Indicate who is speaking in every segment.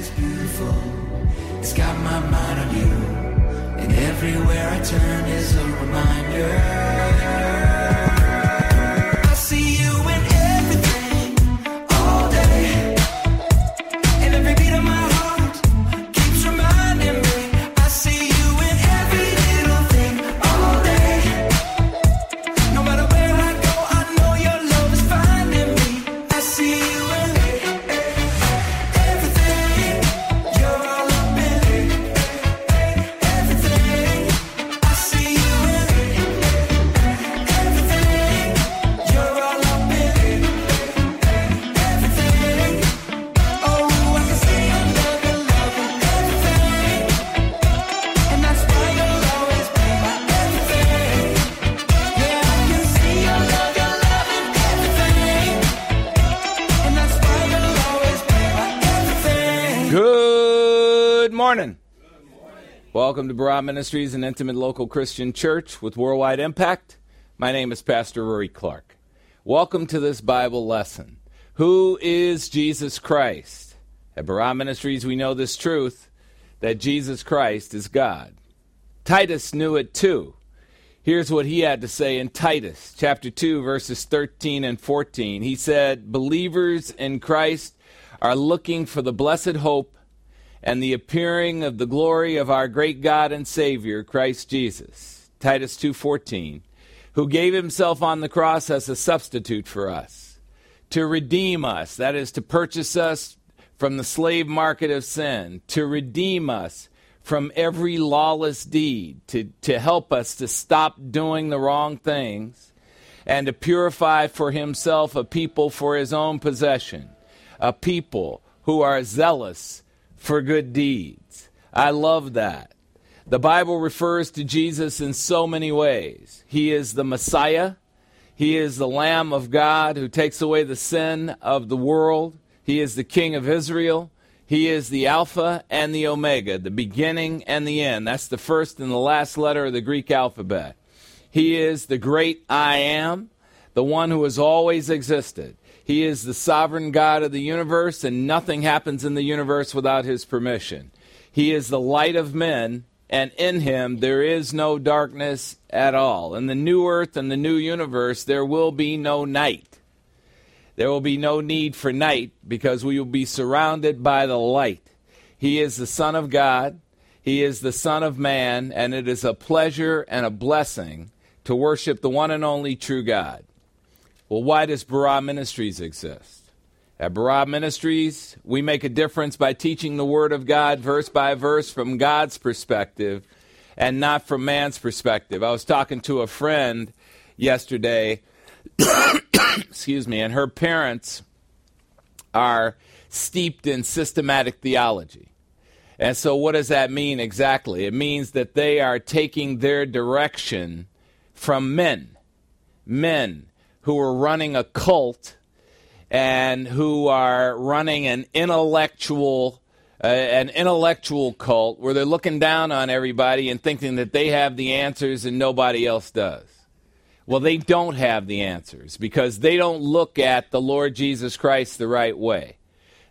Speaker 1: is beautiful. It's got my mind on you. And everywhere I turn is a reminder.
Speaker 2: Welcome to Barah Ministries, an intimate local Christian church with worldwide impact. My name is Pastor Rory Clark. Welcome to this Bible lesson. Who is Jesus Christ? At Barah Ministries, we know this truth that Jesus Christ is God. Titus knew it too. Here's what he had to say in Titus chapter 2 verses 13 and 14. He said, "Believers in Christ are looking for the blessed hope and the appearing of the glory of our great God and Savior Christ Jesus." Titus 2:14, who gave himself on the cross as a substitute for us to redeem us, that is to purchase us from the slave market of sin, to redeem us from every lawless deed, to, to help us to stop doing the wrong things, and to purify for himself a people for his own possession, a people who are zealous for good deeds. I love that. The Bible refers to Jesus in so many ways. He is the Messiah. He is the Lamb of God who takes away the sin of the world. He is the King of Israel. He is the Alpha and the Omega, the beginning and the end. That's the first and the last letter of the Greek alphabet. He is the great I am, the one who has always existed. He is the sovereign God of the universe, and nothing happens in the universe without his permission. He is the light of men, and in him there is no darkness at all. In the new earth and the new universe, there will be no night. There will be no need for night because we will be surrounded by the light. He is the Son of God. He is the Son of Man, and it is a pleasure and a blessing to worship the one and only true God. Well, why does Barah Ministries exist? At Barah Ministries, we make a difference by teaching the Word of God verse by verse from God's perspective and not from man's perspective. I was talking to a friend yesterday, excuse me, and her parents are steeped in systematic theology. And so, what does that mean exactly? It means that they are taking their direction from men, men who are running a cult and who are running an intellectual uh, an intellectual cult where they're looking down on everybody and thinking that they have the answers and nobody else does. Well, they don't have the answers because they don't look at the Lord Jesus Christ the right way.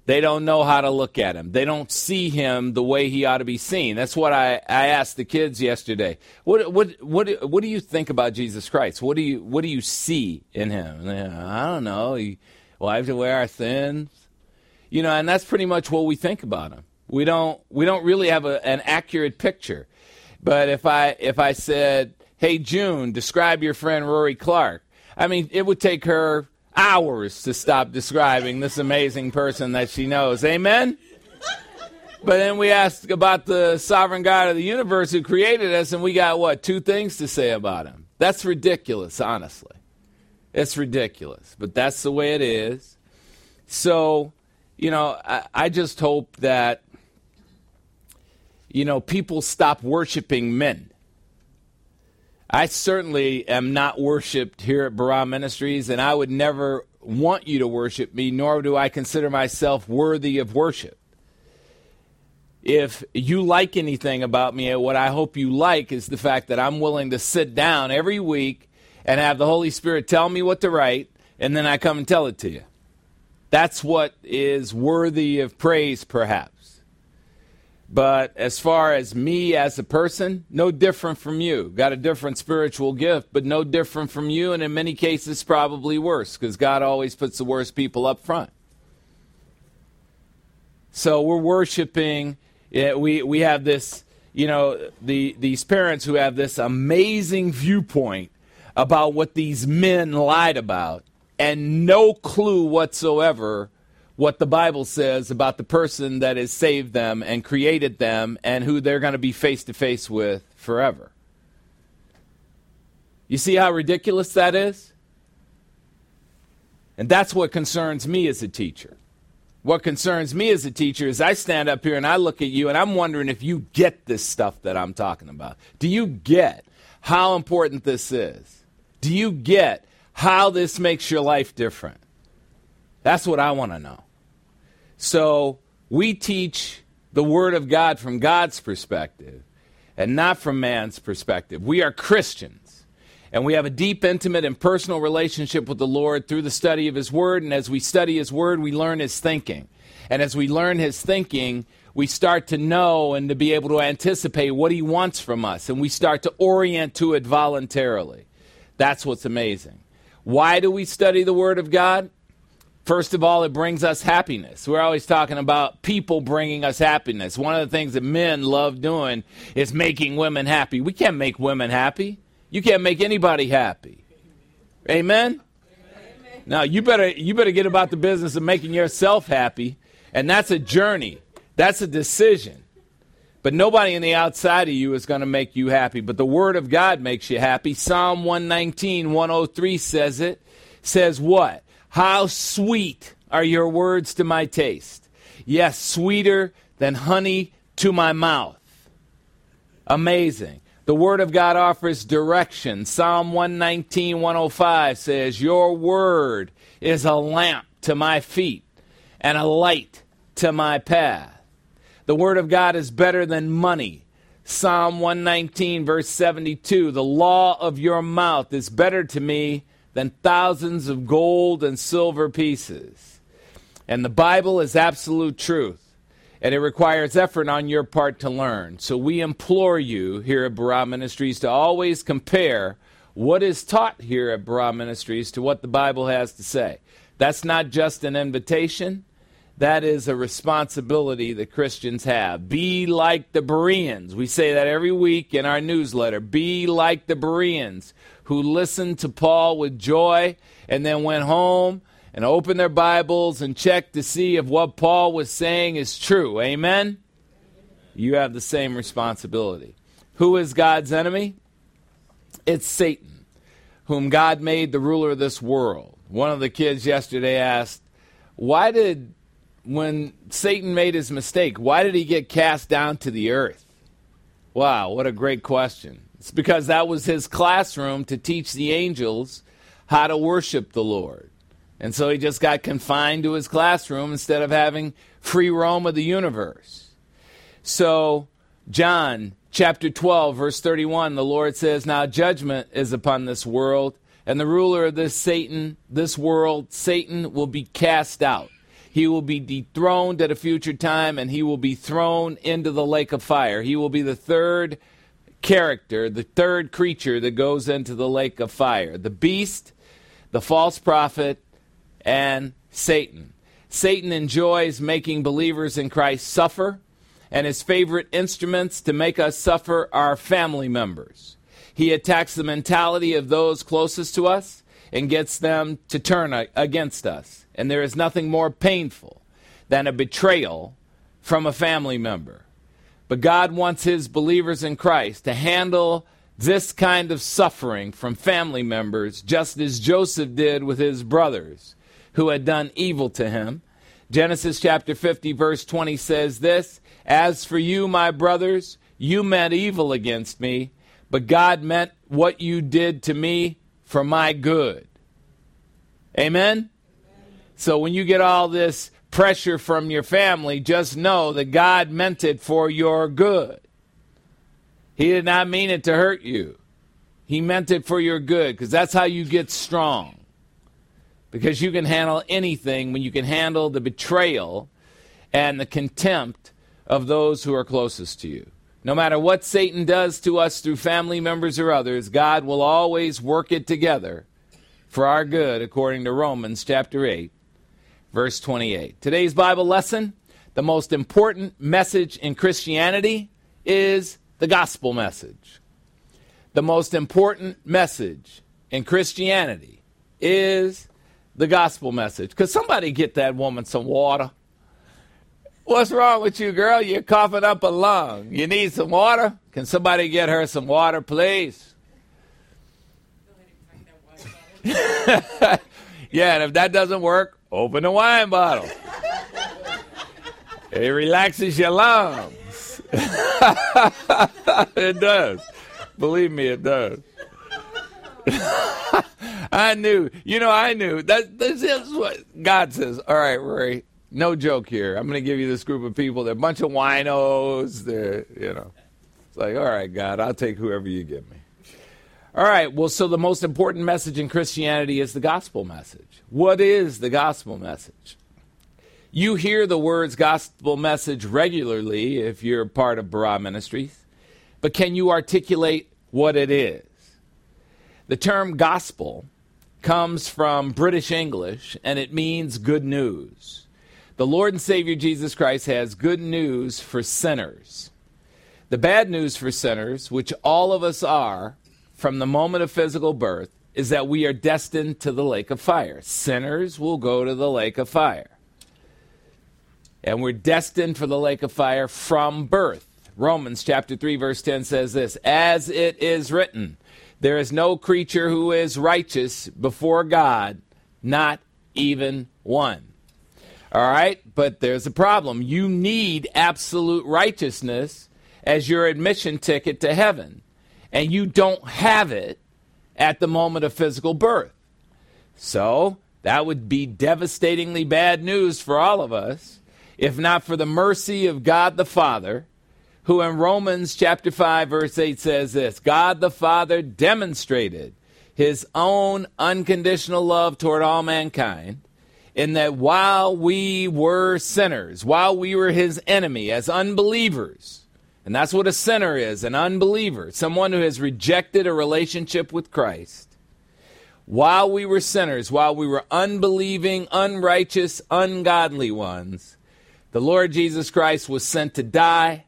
Speaker 2: They don't know how to look at him. They don't see him the way he ought to be seen. That's what I, I asked the kids yesterday. What, what, what, what do you think about Jesus Christ? What do you, what do you see in him? They, I don't know. He wiped away our sins. You know, and that's pretty much what we think about him. We don't, we don't really have a, an accurate picture. But if I, if I said, hey, June, describe your friend Rory Clark, I mean, it would take her hours to stop describing this amazing person that she knows. Amen? But then we asked about the sovereign God of the universe who created us, and we got what? Two things to say about him. That's ridiculous, honestly. It's ridiculous, but that's the way it is. So, you know, I, I just hope that, you know, people stop worshiping men. I certainly am not worshiped here at Barah Ministries, and I would never want you to worship me, nor do I consider myself worthy of worship. If you like anything about me, what I hope you like is the fact that I'm willing to sit down every week and have the Holy Spirit tell me what to write, and then I come and tell it to you. That's what is worthy of praise, perhaps. But as far as me as a person, no different from you. Got a different spiritual gift, but no different from you, and in many cases, probably worse, because God always puts the worst people up front. So we're worshiping. Eh, we, we have this, you know, the, these parents who have this amazing viewpoint about what these men lied about and no clue whatsoever what the Bible says about the person that has saved them and created them and who they're going to be face to face with forever. You see how ridiculous that is? And that's what concerns me as a teacher. What concerns me as a teacher is I stand up here and I look at you and I'm wondering if you get this stuff that I'm talking about. Do you get how important this is? Do you get how this makes your life different? That's what I want to know. So we teach the Word of God from God's perspective and not from man's perspective. We are Christians. And we have a deep, intimate, and personal relationship with the Lord through the study of His Word. And as we study His Word, we learn His thinking. And as we learn His thinking, we start to know and to be able to anticipate what He wants from us. And we start to orient to it voluntarily. That's what's amazing. Why do we study the Word of God? First of all, it brings us happiness. We're always talking about people bringing us happiness. One of the things that men love doing is making women happy. We can't make women happy. You can't make anybody happy. Amen? Amen. Now, you better you better get about the business of making yourself happy, and that's a journey. That's a decision. But nobody in the outside of you is going to make you happy, but the word of God makes you happy. Psalm 119, 103 says it. Says what? How sweet are your words to my taste. Yes, sweeter than honey to my mouth. Amazing. The Word of God offers direction. Psalm 119, 105 says, Your Word is a lamp to my feet and a light to my path. The Word of God is better than money. Psalm 119, verse 72 The law of your mouth is better to me than thousands of gold and silver pieces. And the Bible is absolute truth, and it requires effort on your part to learn. So we implore you here at Barah Ministries to always compare what is taught here at Barah Ministries to what the Bible has to say. That's not just an invitation. That is a responsibility that Christians have. Be like the Bereans. We say that every week in our newsletter. Be like the Bereans who listened to Paul with joy and then went home and opened their Bibles and checked to see if what Paul was saying is true. Amen? You have the same responsibility. Who is God's enemy? It's Satan, whom God made the ruler of this world. One of the kids yesterday asked, Why did, when Satan made his mistake, why did he get cast down to the earth? Wow, what a great question. It's because that was his classroom to teach the angels how to worship the Lord. And so he just got confined to his classroom instead of having free roam of the universe. So, John chapter 12, verse 31, the Lord says, Now judgment is upon this world, and the ruler of this Satan, this world, Satan, will be cast out. He will be dethroned at a future time, and he will be thrown into the lake of fire. He will be the third character, the third creature that goes into the lake of fire the beast, the false prophet, and Satan. Satan enjoys making believers in Christ suffer, and his favorite instruments to make us suffer are family members. He attacks the mentality of those closest to us and gets them to turn against us. And there is nothing more painful than a betrayal from a family member. But God wants his believers in Christ to handle this kind of suffering from family members, just as Joseph did with his brothers who had done evil to him. Genesis chapter 50, verse 20 says this As for you, my brothers, you meant evil against me, but God meant what you did to me for my good. Amen? So when you get all this pressure from your family, just know that God meant it for your good. He did not mean it to hurt you. He meant it for your good because that's how you get strong. Because you can handle anything when you can handle the betrayal and the contempt of those who are closest to you. No matter what Satan does to us through family members or others, God will always work it together for our good, according to Romans chapter 8, verse 28. Today's Bible lesson the most important message in Christianity is the gospel message. The most important message in Christianity is the gospel message. Could somebody get that woman some water? What's wrong with you, girl? You're coughing up a lung. You need some water? Can somebody get her some water, please? yeah, and if that doesn't work, open the wine bottle. It relaxes your lungs. it does. Believe me, it does. I knew. You know, I knew. That, this is what God says. All right, Rory, no joke here. I'm going to give you this group of people. They're a bunch of winos. They're, you know, it's like, all right, God, I'll take whoever you give me. All right, well, so the most important message in Christianity is the gospel message. What is the gospel message? You hear the words gospel message regularly if you're part of Barah Ministries, but can you articulate what it is? The term gospel comes from British English and it means good news. The Lord and Savior Jesus Christ has good news for sinners. The bad news for sinners, which all of us are from the moment of physical birth, is that we are destined to the lake of fire. Sinners will go to the lake of fire. And we're destined for the lake of fire from birth. Romans chapter 3 verse 10 says this, as it is written, there is no creature who is righteous before God, not even one. All right? But there's a problem. You need absolute righteousness as your admission ticket to heaven. And you don't have it at the moment of physical birth. So, that would be devastatingly bad news for all of us, if not for the mercy of God the Father, who in Romans chapter 5 verse 8 says this, God the Father demonstrated his own unconditional love toward all mankind in that while we were sinners, while we were his enemy as unbelievers, and that's what a sinner is an unbeliever, someone who has rejected a relationship with Christ. While we were sinners, while we were unbelieving, unrighteous, ungodly ones, the Lord Jesus Christ was sent to die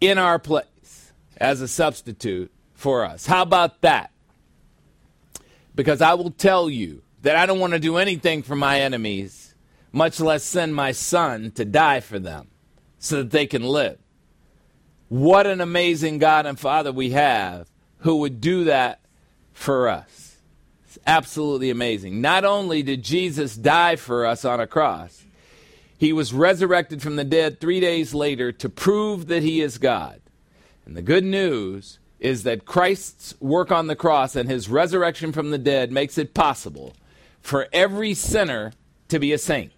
Speaker 2: in our place as a substitute for us. How about that? Because I will tell you that I don't want to do anything for my enemies, much less send my son to die for them so that they can live. What an amazing God and Father we have who would do that for us. It's absolutely amazing. Not only did Jesus die for us on a cross, he was resurrected from the dead three days later to prove that he is God. And the good news is that Christ's work on the cross and his resurrection from the dead makes it possible for every sinner to be a saint.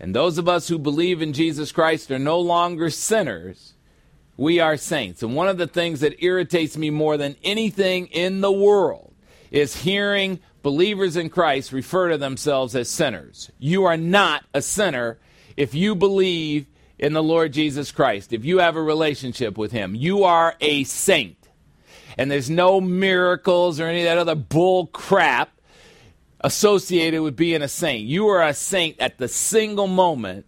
Speaker 2: And those of us who believe in Jesus Christ are no longer sinners. We are saints. And one of the things that irritates me more than anything in the world is hearing believers in Christ refer to themselves as sinners. You are not a sinner if you believe in the Lord Jesus Christ, if you have a relationship with Him. You are a saint. And there's no miracles or any of that other bull crap associated with being a saint. You are a saint at the single moment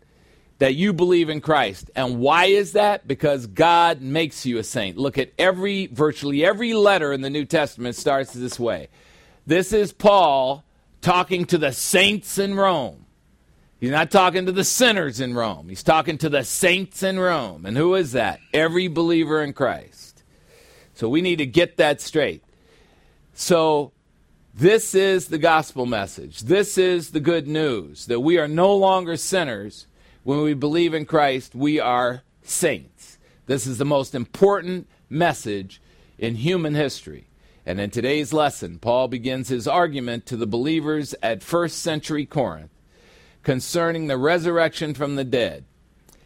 Speaker 2: that you believe in Christ. And why is that? Because God makes you a saint. Look at every, virtually every letter in the New Testament starts this way. This is Paul talking to the saints in Rome. He's not talking to the sinners in Rome. He's talking to the saints in Rome. And who is that? Every believer in Christ. So we need to get that straight. So this is the gospel message. This is the good news that we are no longer sinners. When we believe in Christ, we are saints. This is the most important message in human history. And in today's lesson, Paul begins his argument to the believers at first century Corinth concerning the resurrection from the dead.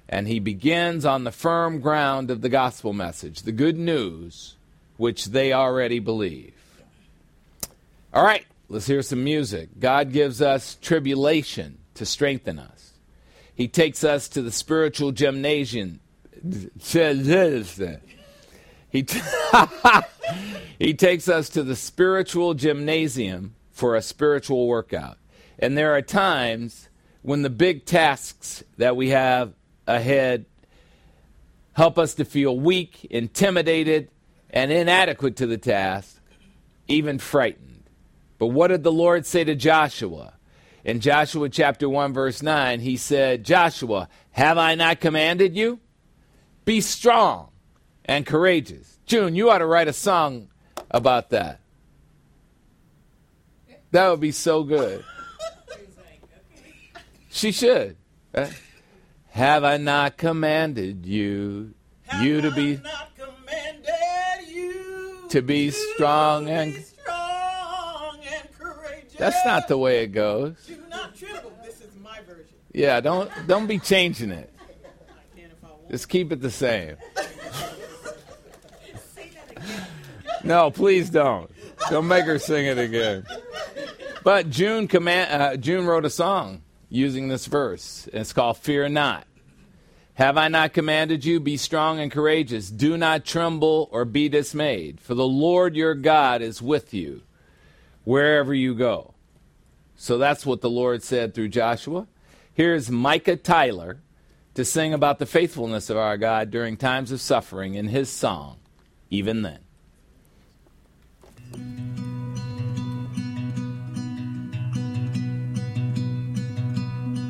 Speaker 2: And he begins on the firm ground of the gospel message, the good news, which they already believe. All right, let's hear some music. God gives us tribulation to strengthen us. He takes us to the spiritual gymnasium, He, t- he takes us to the spiritual gymnasium for a spiritual workout. And there are times when the big tasks that we have ahead help us to feel weak, intimidated, and inadequate to the task, even frightened. But what did the Lord say to Joshua? In Joshua chapter 1, verse 9, he said, Joshua, have I not commanded you? Be strong and courageous. June, you ought to write a song about that. That would be so good. She should. Have I not commanded you,
Speaker 3: Have
Speaker 2: you to be
Speaker 3: you
Speaker 2: to be strong and- That's not the way it goes.
Speaker 3: Do not tremble. This is my version.
Speaker 2: Yeah, don't don't be changing it.
Speaker 3: I can if I want.
Speaker 2: Just keep it the same. No, please don't. Don't make her sing it again. But June command, uh, June wrote a song using this verse. It's called "Fear Not." Have I not commanded you? Be strong and courageous. Do not tremble or be dismayed, for the Lord your God is with you wherever you go. So that's what the Lord said through Joshua. Here's Micah Tyler to sing about the faithfulness of our God during times of suffering in his song, Even Then.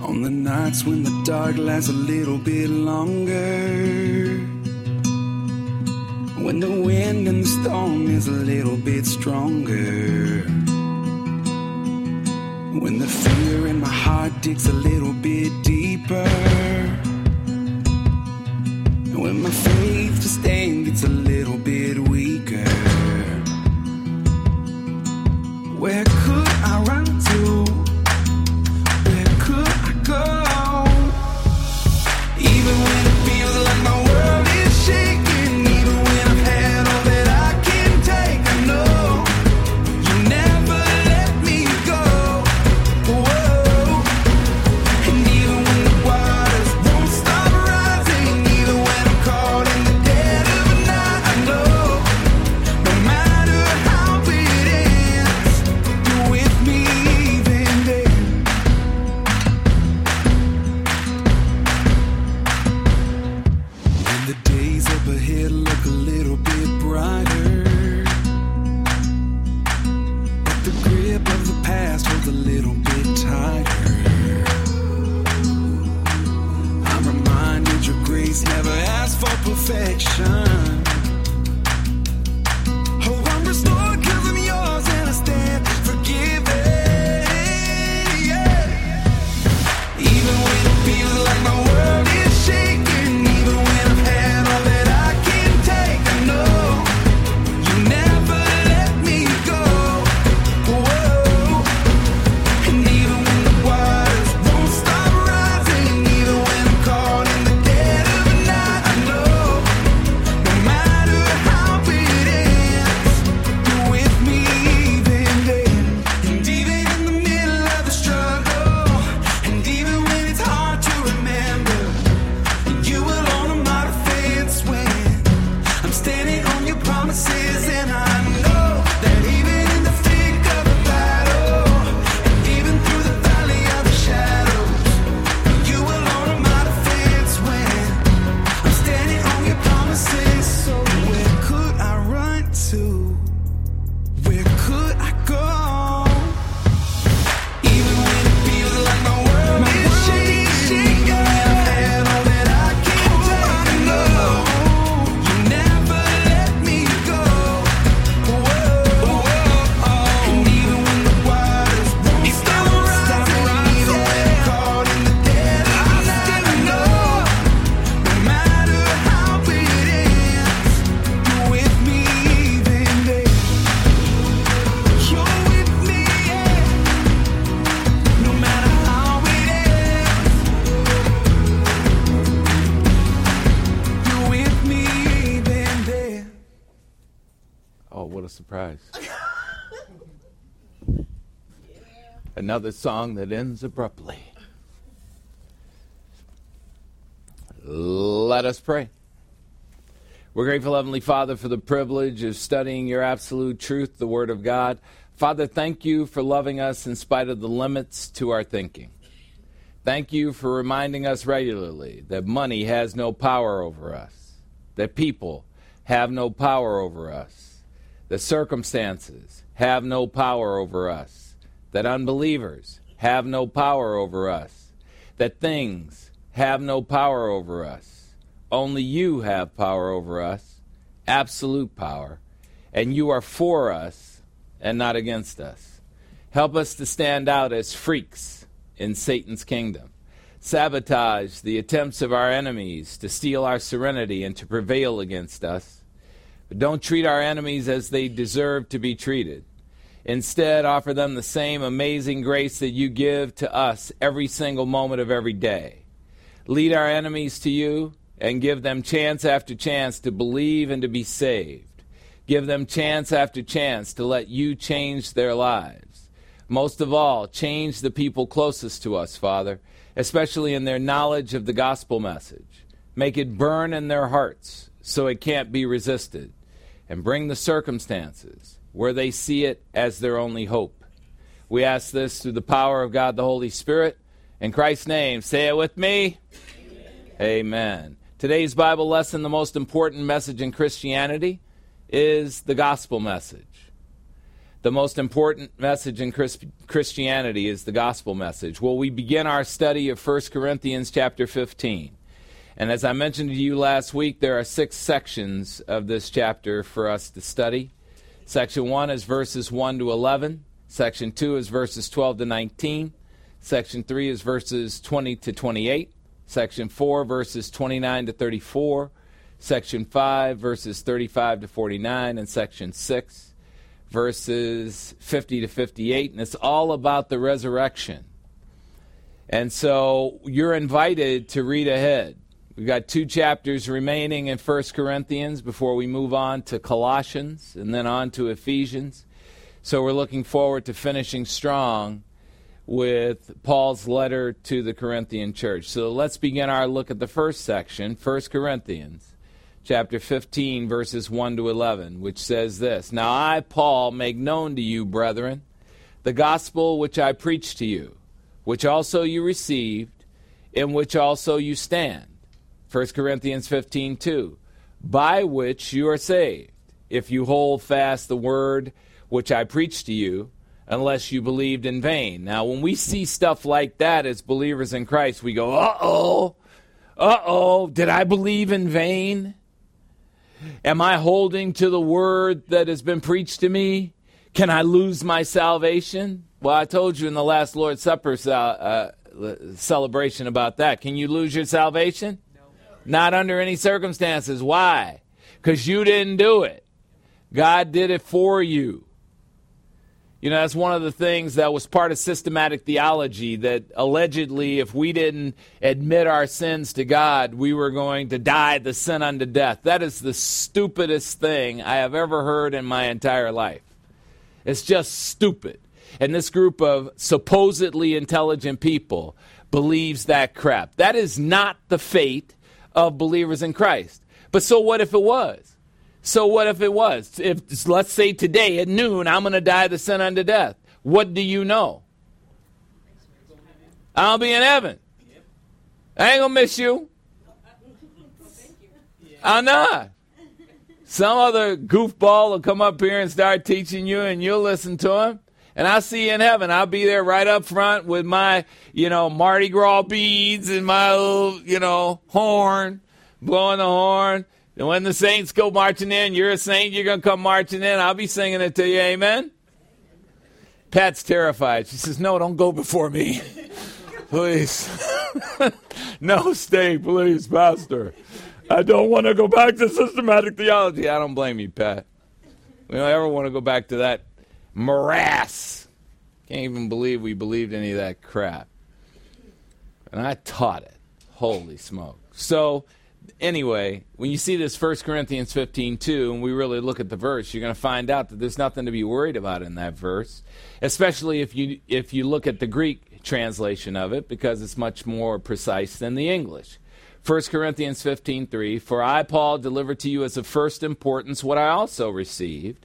Speaker 4: On the nights when the dark lasts a little bit longer. When the wind and the storm is a little bit stronger. When the fear in my heart digs a little bit deeper. And when my faith to stand gets a little bit weaker. Where could I run to?
Speaker 2: Another song that ends abruptly. Let us pray. We're grateful, Heavenly Father, for the privilege of studying your absolute truth, the Word of God. Father, thank you for loving us in spite of the limits to our thinking. Thank you for reminding us regularly that money has no power over us, that people have no power over us, that circumstances have no power over us, that unbelievers have no power over us, that things have no power over us. Only you have power over us, absolute power, and you are for us and not against us. Help us to stand out as freaks in Satan's kingdom. Sabotage the attempts of our enemies to steal our serenity and to prevail against us. But don't treat our enemies as they deserve to be treated. Instead, offer them the same amazing grace that you give to us every single moment of every day. Lead our enemies to you and give them chance after chance to believe and to be saved. Give them chance after chance to let you change their lives. Most of all, change the people closest to us, Father, especially in their knowledge of the gospel message. Make it burn in their hearts so it can't be resisted. And bring the circumstances where they see it as their only hope. We ask this through the power of God the Holy Spirit. In Christ's name, say it with me. Amen. Amen. Today's Bible lesson, the most important message in Christianity, is the gospel message. The most important message in Chris- Christianity is the gospel message. Well, we begin our study of 1 Corinthians chapter 15. And as I mentioned to you last week, there are six sections of this chapter for us to study. Section 1 is verses 1 to 11. Section 2 is verses 12 to 19. Section 3 is verses 20 to 28. Section 4, verses 29 to 34. Section 5, verses 35 to 49. And Section 6, verses 50 to 58. And it's all about the resurrection. And so you're invited to read ahead. We've got two chapters remaining in 1 Corinthians before we move on to Colossians and then on to Ephesians. So we're looking forward to finishing strong with Paul's letter to the Corinthian church. So let's begin our look at the first section, 1 Corinthians chapter 15 verses 1 to 11, which says this, Now I Paul make known to you, brethren, the gospel which I preached to you, which also you received, in which also you stand 1 Corinthians 15 2. By which you are saved, if you hold fast the word which I preached to you, unless you believed in vain. Now, when we see stuff like that as believers in Christ, we go, uh oh, uh oh, did I believe in vain? Am I holding to the word that has been preached to me? Can I lose my salvation? Well, I told you in the last Lord's Supper uh, celebration about that. Can you lose your salvation? Not under any circumstances. Why? Because you didn't do it. God did it for you. You know, that's one of the things that was part of systematic theology that allegedly, if we didn't admit our sins to God, we were going to die the sin unto death. That is the stupidest thing I have ever heard in my entire life. It's just stupid. And this group of supposedly intelligent people believes that crap. That is not the fate of believers in Christ. But so what if it was? So what if it was? If let's say today at noon I'm going to die the sin unto death. What do you know? I'll be in heaven. I ain't gonna miss you. I'm not. Some other goofball will come up here and start teaching you, and you'll listen to him. And I'll see you in heaven. I'll be there right up front with my, you know, Mardi Gras beads and my little, you know, horn, blowing the horn. And when the saints go marching in, you're a saint, you're going to come marching in. I'll be singing it to you. Amen? Pat's terrified. She says, No, don't go before me. please. no, stay, please, Pastor. I don't want to go back to systematic theology. I don't blame you, Pat. We don't ever want to go back to that morass. Can't even believe we believed any of that crap. And I taught it. Holy smoke. So, anyway, when you see this 1 Corinthians 15 2, and we really look at the verse, you're going to find out that there's nothing to be worried about in that verse, especially if you, if you look at the Greek translation of it, because it's much more precise than the English. 1 Corinthians 15:3 For I Paul delivered to you as of first importance what I also received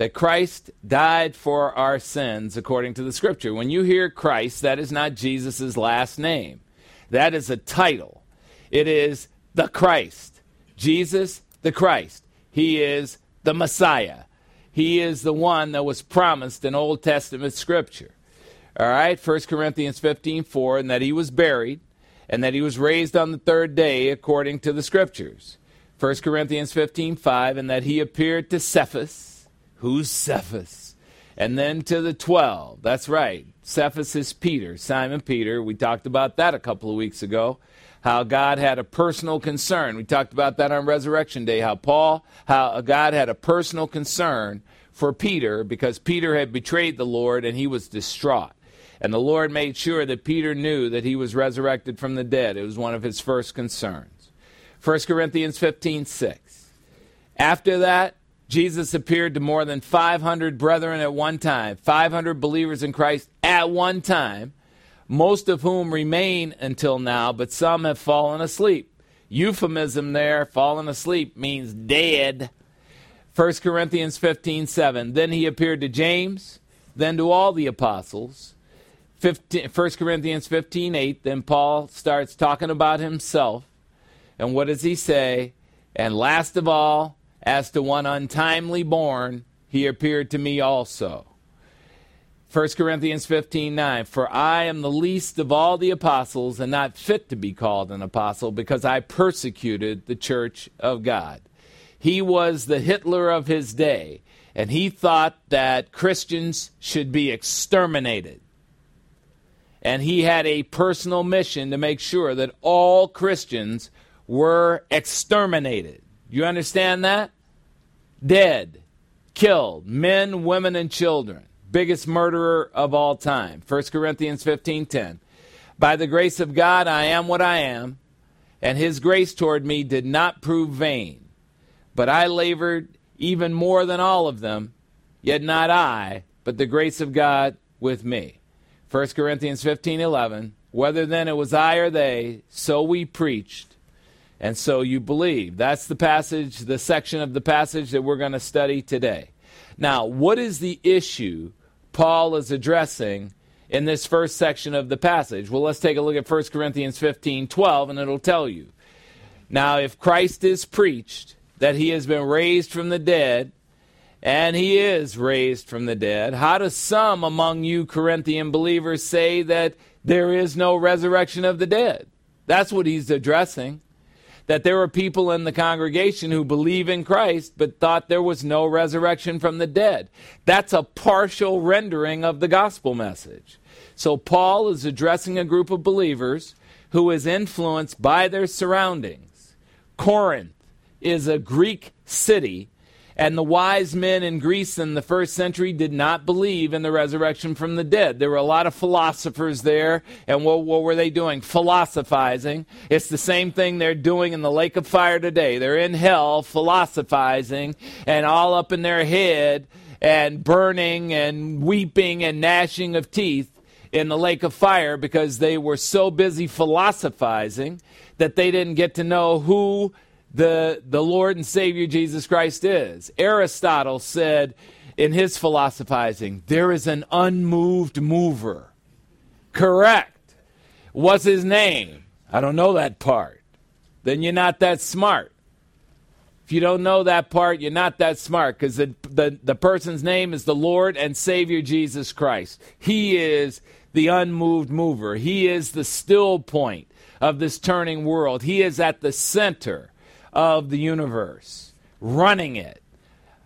Speaker 2: that Christ died for our sins according to the scripture. When you hear Christ, that is not Jesus' last name. That is a title. It is the Christ. Jesus the Christ. He is the Messiah. He is the one that was promised in Old Testament scripture. All right, 1 Corinthians 15 4, and that he was buried, and that he was raised on the third day according to the scriptures. 1 Corinthians 15 5, and that he appeared to Cephas. Who's Cephas? And then to the 12. That's right. Cephas is Peter, Simon Peter. We talked about that a couple of weeks ago. How God had a personal concern. We talked about that on Resurrection Day. How Paul, how uh, God had a personal concern for Peter because Peter had betrayed the Lord and he was distraught. And the Lord made sure that Peter knew that he was resurrected from the dead. It was one of his first concerns. 1 Corinthians 15 6. After that, Jesus appeared to more than 500 brethren at one time, 500 believers in Christ at one time, most of whom remain until now, but some have fallen asleep. Euphemism there, fallen asleep, means dead. 1 Corinthians 15 7. Then he appeared to James, then to all the apostles. 15, 1 Corinthians 15 8. Then Paul starts talking about himself. And what does he say? And last of all, as to one untimely born, he appeared to me also. 1 Corinthians 15 9. For I am the least of all the apostles and not fit to be called an apostle because I persecuted the church of God. He was the Hitler of his day, and he thought that Christians should be exterminated. And he had a personal mission to make sure that all Christians were exterminated. You understand that? Dead, killed, men, women, and children. Biggest murderer of all time. 1 Corinthians 15:10. By the grace of God I am what I am, and his grace toward me did not prove vain. But I labored even more than all of them, yet not I, but the grace of God with me. 1 Corinthians 15:11. Whether then it was I or they, so we preached, and so you believe. That's the passage, the section of the passage that we're going to study today. Now, what is the issue Paul is addressing in this first section of the passage? Well, let's take a look at 1 Corinthians 15 12, and it'll tell you. Now, if Christ is preached that he has been raised from the dead, and he is raised from the dead, how do some among you Corinthian believers say that there is no resurrection of the dead? That's what he's addressing that there were people in the congregation who believe in Christ but thought there was no resurrection from the dead. That's a partial rendering of the gospel message. So Paul is addressing a group of believers who is influenced by their surroundings. Corinth is a Greek city and the wise men in Greece in the first century did not believe in the resurrection from the dead. There were a lot of philosophers there. And what, what, were they doing? Philosophizing. It's the same thing they're doing in the lake of fire today. They're in hell philosophizing and all up in their head and burning and weeping and gnashing of teeth in the lake of fire because they were so busy philosophizing that they didn't get to know who the, the Lord and Savior Jesus Christ is. Aristotle said in his philosophizing, there is an unmoved mover. Correct. What's his name? I don't know that part. Then you're not that smart. If you don't know that part, you're not that smart because the, the, the person's name is the Lord and Savior Jesus Christ. He is the unmoved mover, He is the still point of this turning world. He is at the center of the universe, running it.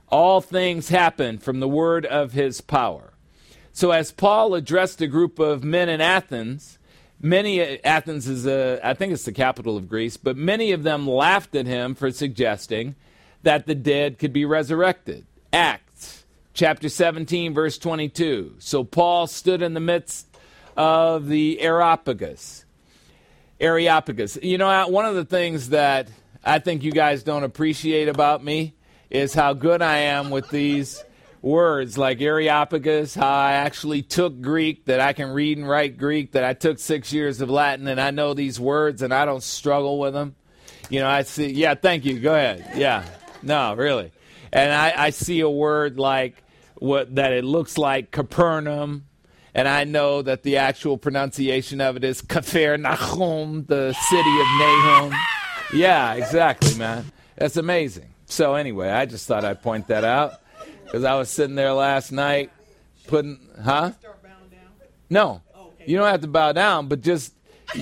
Speaker 2: All things happen from the word of his power. So, as Paul addressed a group of men in Athens, many Athens is a, I think it's the capital of Greece, but many of them laughed at him for suggesting that the dead could be resurrected. Acts chapter 17, verse 22. So Paul stood in the midst of the Areopagus. Areopagus. You know, one of the things that I think you guys don't appreciate about me is how good I am with these words like Areopagus, how I actually took Greek, that I can read and write Greek, that I took six years of Latin and I know these words and I don't struggle with them. You know, I see, yeah, thank you. Go ahead. Yeah. No, really. And I, I see a word like what that it looks like Capernaum, and I know that the actual pronunciation of it is Kafer Nahum, the city of Nahum. Yeah, exactly, man. That's amazing. So anyway, I just thought I'd point that out because I was sitting there last night putting, huh?
Speaker 3: Start bowing down.
Speaker 2: No,
Speaker 3: oh,
Speaker 2: you don't have to bow down, but just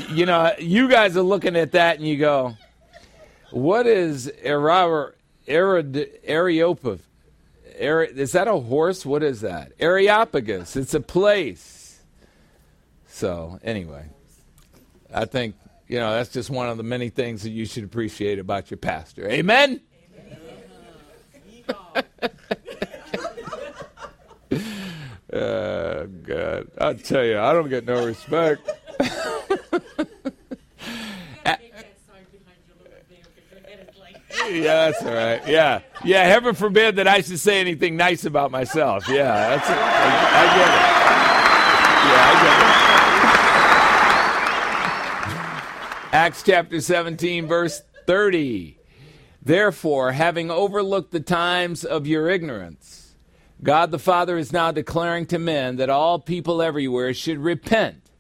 Speaker 2: you know, you guys are looking at that and you go, "What is Areopagus? Is that a horse? What is that? Areopagus. It's a place." So anyway, I think you know that's just one of the many things that you should appreciate about your pastor. Amen. Oh God! I tell you, I don't get no respect. Yeah, that's all right. Yeah, yeah. Heaven forbid that I should say anything nice about myself. Yeah, that's it. I, I get it. Yeah, I get it. Acts chapter 17, verse 30. Therefore, having overlooked the times of your ignorance, God the Father is now declaring to men that all people everywhere should repent,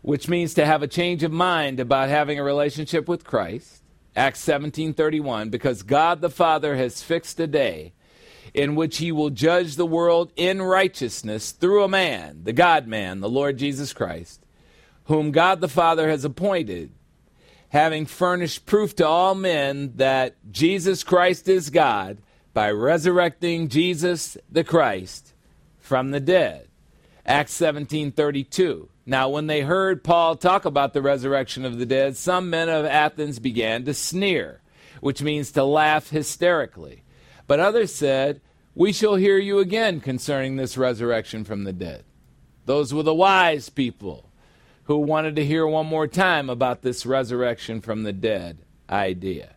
Speaker 2: which means to have a change of mind about having a relationship with Christ. Acts 17:31 because God the Father has fixed a day in which he will judge the world in righteousness through a man, the God man, the Lord Jesus Christ, whom God the Father has appointed, having furnished proof to all men that Jesus Christ is God by resurrecting Jesus the Christ from the dead. Acts 17:32. Now when they heard Paul talk about the resurrection of the dead, some men of Athens began to sneer, which means to laugh hysterically. But others said, "We shall hear you again concerning this resurrection from the dead." Those were the wise people who wanted to hear one more time about this resurrection from the dead idea.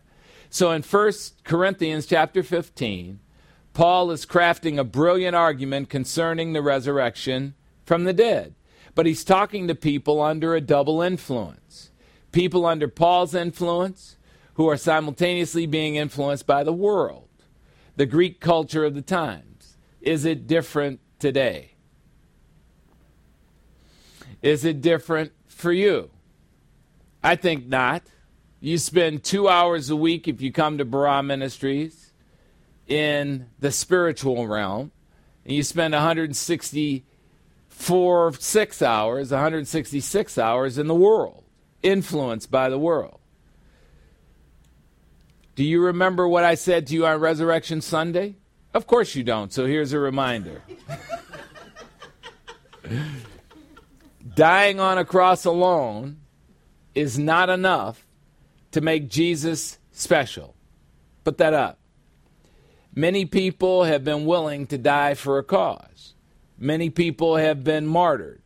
Speaker 2: So in 1 Corinthians chapter 15, Paul is crafting a brilliant argument concerning the resurrection from the dead. But he's talking to people under a double influence. People under Paul's influence who are simultaneously being influenced by the world, the Greek culture of the times. Is it different today? Is it different for you? I think not. You spend two hours a week if you come to Barah Ministries in the spiritual realm, and you spend 164 six hours, 166 hours in the world, influenced by the world. Do you remember what I said to you on Resurrection Sunday? Of course you don't, so here's a reminder. Dying on a cross alone is not enough to make Jesus special. Put that up. Many people have been willing to die for a cause. Many people have been martyred.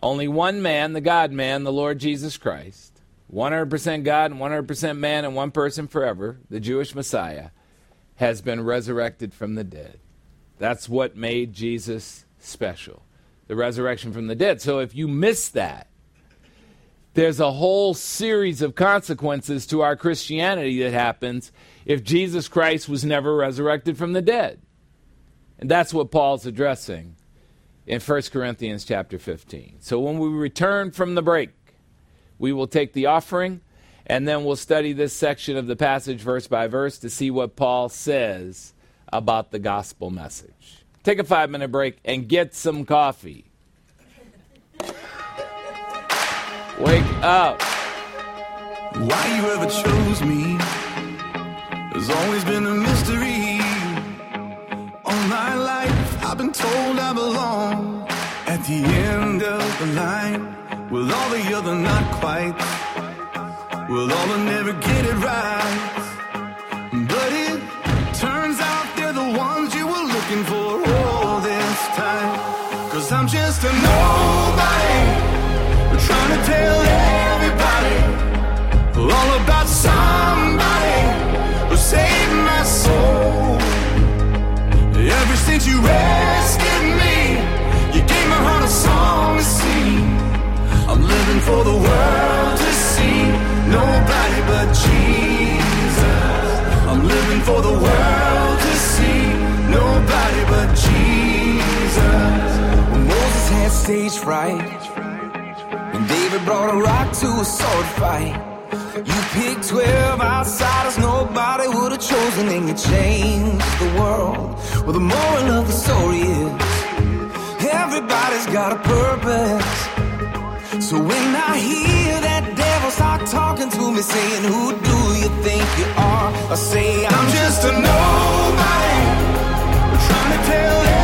Speaker 2: Only one man, the God man, the Lord Jesus Christ, 100% God and 100% man and one person forever, the Jewish Messiah, has been resurrected from the dead. That's what made Jesus special the resurrection from the dead. So if you miss that, there's a whole series of consequences to our Christianity that happens if Jesus Christ was never resurrected from the dead. And that's what Paul's addressing in 1 Corinthians chapter 15. So when we return from the break, we will take the offering and then we'll study this section of the passage verse by verse to see what Paul says about the gospel message. Take a five minute break and get some coffee. Wake up.
Speaker 4: Why you ever chose me has always been a mystery. All my life, I've been told I belong at the end of the line with all the other not quite, with all the never get it right. I'm just a nobody. Trying to tell everybody all about somebody who saved my soul. Ever since you rescued me, you gave my heart a song to sing. I'm living for the world to see. Nobody but Jesus. I'm living for the world. stage fright. And David brought a rock to a sword fight. You picked 12 outsiders nobody would have chosen, and you changed the world. Well, the moral of the story is everybody's got a purpose. So when I hear that devil start talking to me, saying, Who do you think you are? I say, I'm, I'm just a nobody. Trying to tell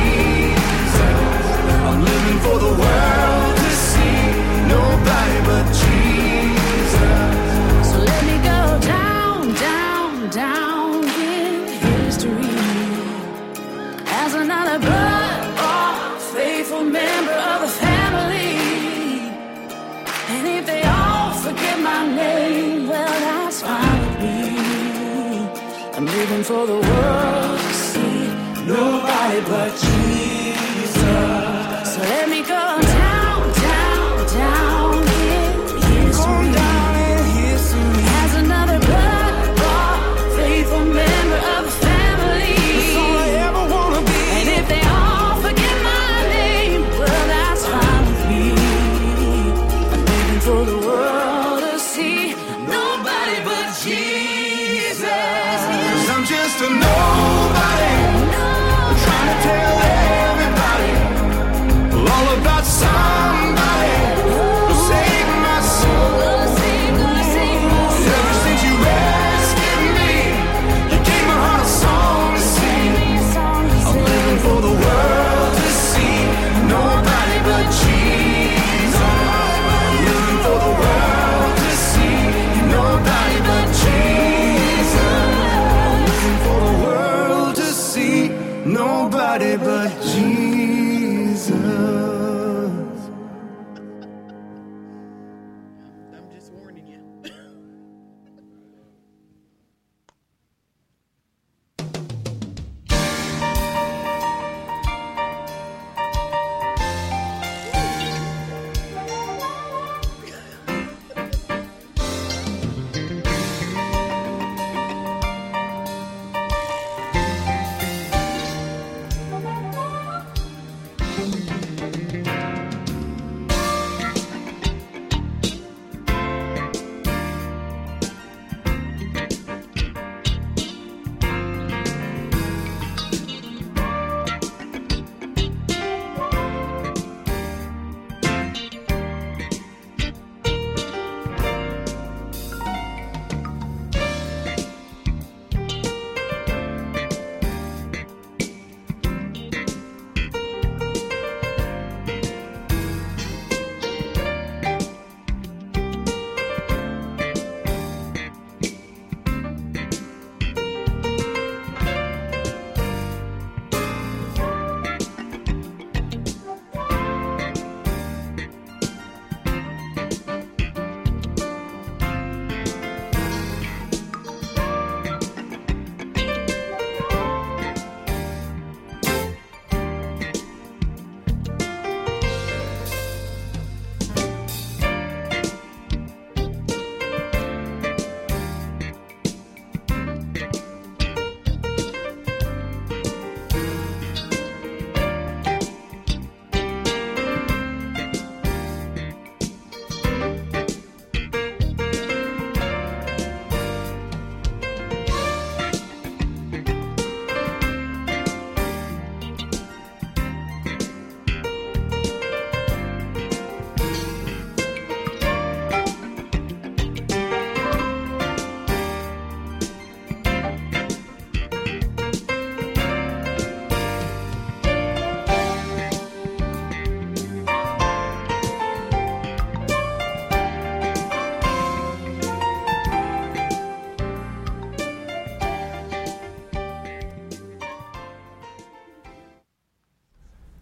Speaker 4: for the world to see. Nobody but you.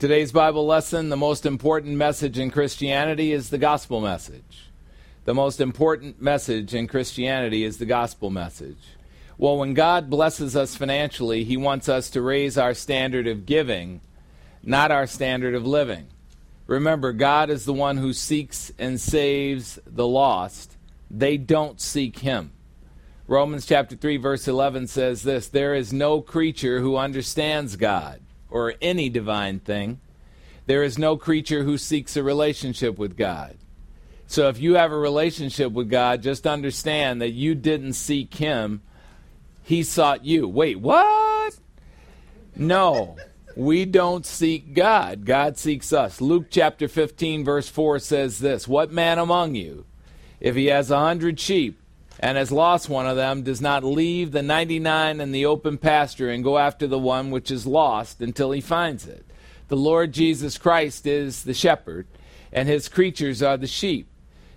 Speaker 2: Today's Bible lesson, the most important message in Christianity is the gospel message. The most important message in Christianity is the gospel message. Well, when God blesses us financially, He wants us to raise our standard of giving, not our standard of living. Remember, God is the one who seeks and saves the lost. They don't seek Him. Romans chapter 3 verse 11 says this, there is no creature who understands God or any divine thing. There is no creature who seeks a relationship with God. So if you have a relationship with God, just understand that you didn't seek him, he sought you. Wait, what? No. We don't seek God. God seeks us. Luke chapter 15 verse 4 says this, what man among you if he has a hundred sheep and has lost one of them, does not leave the 99 in the open pasture and go after the one which is lost until he finds it. The Lord Jesus Christ is the shepherd, and his creatures are the sheep.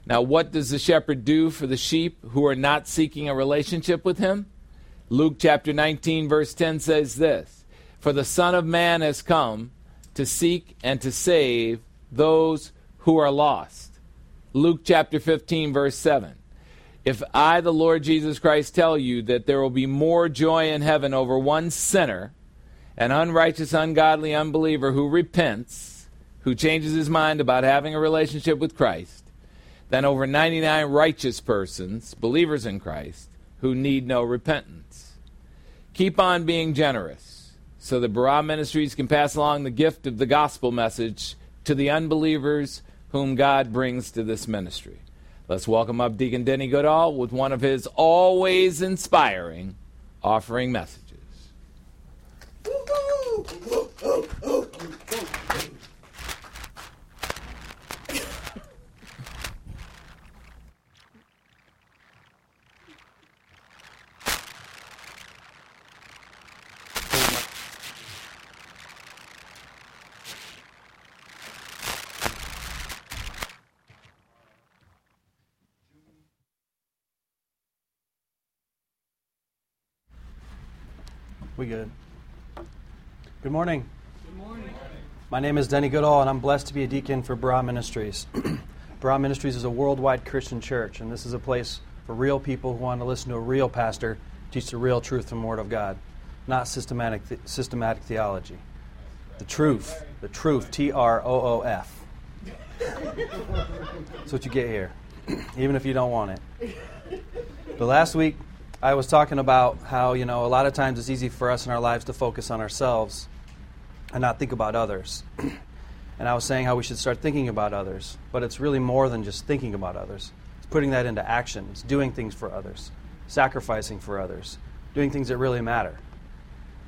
Speaker 2: Now, what does the shepherd do for the sheep who are not seeking a relationship with him? Luke chapter 19, verse 10 says this For the Son of Man has come to seek and to save those who are lost. Luke chapter 15, verse 7. If I, the Lord Jesus Christ, tell you that there will be more joy in heaven over one sinner, an unrighteous, ungodly unbeliever who repents, who changes his mind about having a relationship with Christ, than over 99 righteous persons, believers in Christ, who need no repentance. Keep on being generous so that Barah Ministries can pass along the gift of the gospel message to the unbelievers whom God brings to this ministry. Let's welcome up Deacon Denny Goodall with one of his always inspiring offering messages.
Speaker 5: We good. Good morning. Good morning. My name is Denny Goodall, and I'm blessed to be a deacon for Barah Ministries. Barah Ministries is a worldwide Christian church, and this is a place for real people who want to listen to a real pastor teach the real truth from the Word of God, not systematic th- systematic theology. The truth, the truth, T R O O F. That's what you get here, even if you don't want it. But last week, I was talking about how, you know, a lot of times it's easy for us in our lives to focus on ourselves and not think about others. and I was saying how we should start thinking about others. But it's really more than just thinking about others, it's putting that into action, it's doing things for others, sacrificing for others, doing things that really matter.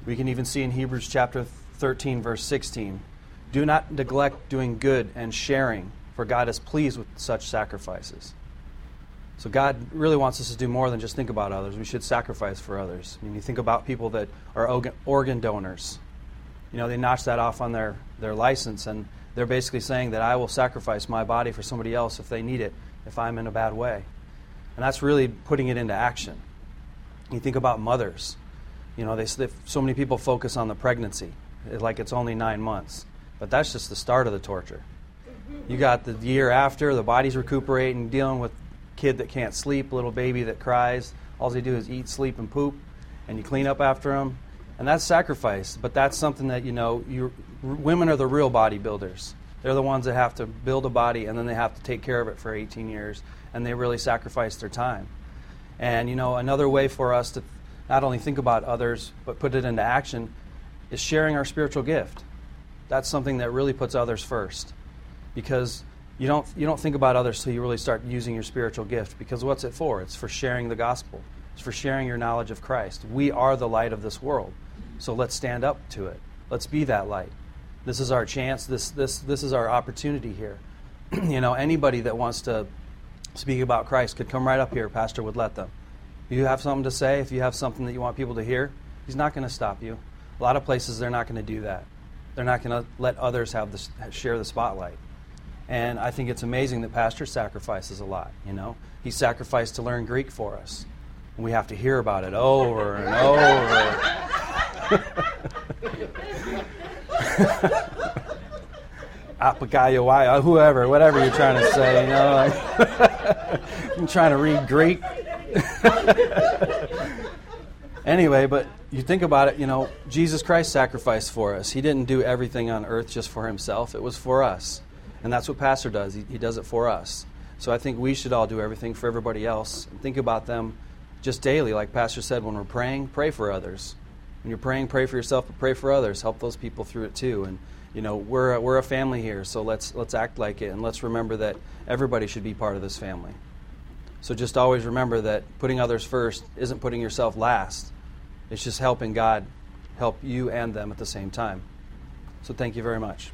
Speaker 5: We can even see in Hebrews chapter 13, verse 16 do not neglect doing good and sharing, for God is pleased with such sacrifices. So God really wants us to do more than just think about others. We should sacrifice for others. I mean, you think about people that are organ donors. You know, they notch that off on their, their license, and they're basically saying that I will sacrifice my body for somebody else if they need it, if I'm in a bad way. And that's really putting it into action. You think about mothers. You know, they, so many people focus on the pregnancy, like it's only nine months. But that's just the start of the torture. You got the year after, the body's recuperating, dealing with kid that can't sleep, little baby that cries. All they do is eat, sleep, and poop, and you clean up after them. And that's sacrifice, but that's something that, you know, you women are the real bodybuilders. They're the ones that have to build a body and then they have to take care of it for 18 years, and they really sacrifice their time. And, you know, another way for us to not only think about others, but put it into action is sharing our spiritual gift. That's something that really puts others first. Because you don't, you don't think about others until you really start using your spiritual gift because what's it for? It's for sharing the gospel, it's for sharing your knowledge of Christ. We are the light of this world. So let's stand up to it. Let's be that light. This is our chance. This, this, this is our opportunity here. you know, anybody that wants to speak about Christ could come right up here. Pastor would let them. If you have something to say, if you have something that you want people to hear, he's not going to stop you. A lot of places they're not going to do that. They're not going to let others have the, share the spotlight. And I think it's amazing that Pastor sacrifices a lot, you know. He sacrificed to learn Greek for us. And we have to hear about it over and over. apagayo, uh, whoever, whatever you're trying to say. You know, I'm trying to read Greek. anyway, but you think about it, you know, Jesus Christ sacrificed for us. He didn't do everything on earth just for himself, it was for us. And that's what Pastor does. He, he does it for us. So I think we should all do everything for everybody else and think about them just daily. Like Pastor said, when we're praying, pray for others. When you're praying, pray for yourself, but pray for others. Help those people through it too. And you know, we're a, we're a family here, so let's let's act like it, and let's remember that everybody should be part of this family. So just always remember that putting others first isn't putting yourself last. It's just helping God help you and them at the same time. So thank you very much.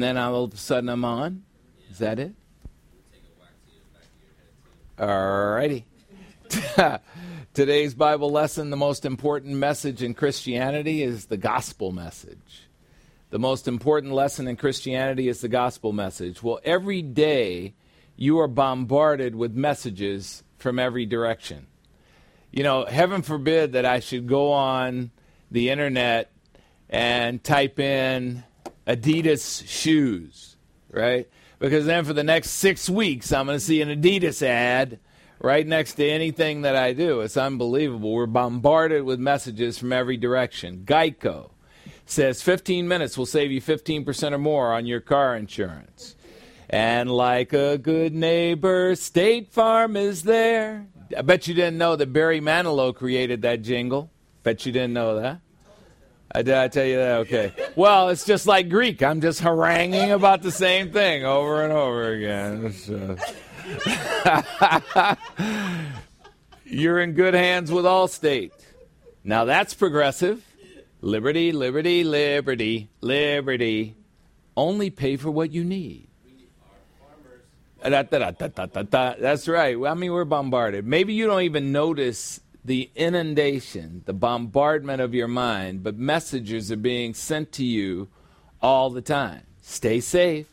Speaker 2: And then all of a sudden I'm on. Is that it? All righty. Today's Bible lesson, the most important message in Christianity is the gospel message. The most important lesson in Christianity is the gospel message. Well, every day you are bombarded with messages from every direction. You know, heaven forbid that I should go on the internet and type in Adidas shoes, right? Because then for the next six weeks, I'm going to see an Adidas ad right next to anything that I do. It's unbelievable. We're bombarded with messages from every direction. Geico says 15 minutes will save you 15% or more on your car insurance. And like a good neighbor, State Farm is there. I bet you didn't know that Barry Manilow created that jingle. Bet you didn't know that. I did I tell you that? Okay. Well, it's just like Greek. I'm just haranguing about the same thing over and over again. You're in good hands with Allstate. Now that's progressive. Liberty, liberty, liberty, liberty. Only pay for what you need. Da, da, da, That's right. I mean, we're bombarded. Maybe you don't even notice the inundation, the bombardment of your mind, but messages are being sent to you all the time. Stay safe,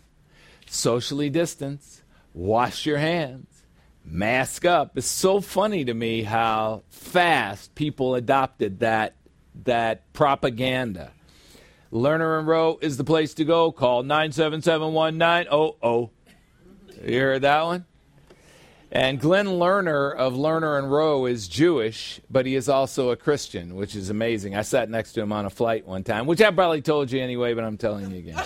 Speaker 2: socially distance, wash your hands, mask up. It's so funny to me how fast people adopted that that propaganda. Lerner and Rowe is the place to go. Call 9771900. You heard that one? And Glenn Lerner of Lerner and Rowe is Jewish, but he is also a Christian, which is amazing. I sat next to him on a flight one time, which I probably told you anyway, but I'm telling you again.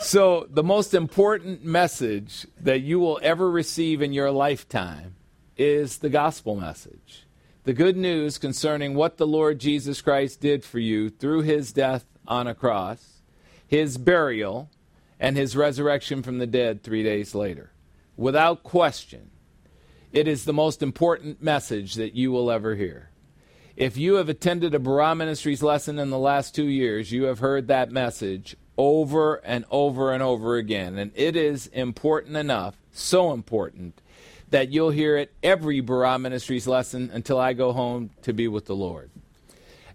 Speaker 2: So, the most important message that you will ever receive in your lifetime is the gospel message. The good news concerning what the Lord Jesus Christ did for you through his death on a cross, his burial, and his resurrection from the dead three days later. Without question, it is the most important message that you will ever hear. If you have attended a Barah Ministries lesson in the last two years, you have heard that message over and over and over again. And it is important enough, so important, that you'll hear it every Barah Ministries lesson until I go home to be with the Lord.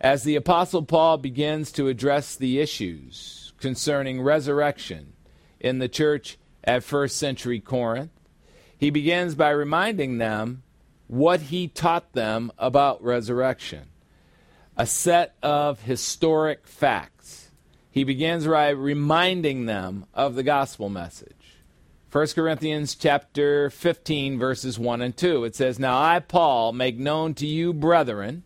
Speaker 2: As the Apostle Paul begins to address the issues concerning resurrection in the church at first century Corinth, he begins by reminding them what he taught them about resurrection a set of historic facts. He begins by reminding them of the gospel message. 1 Corinthians chapter 15 verses 1 and 2 it says now I Paul make known to you brethren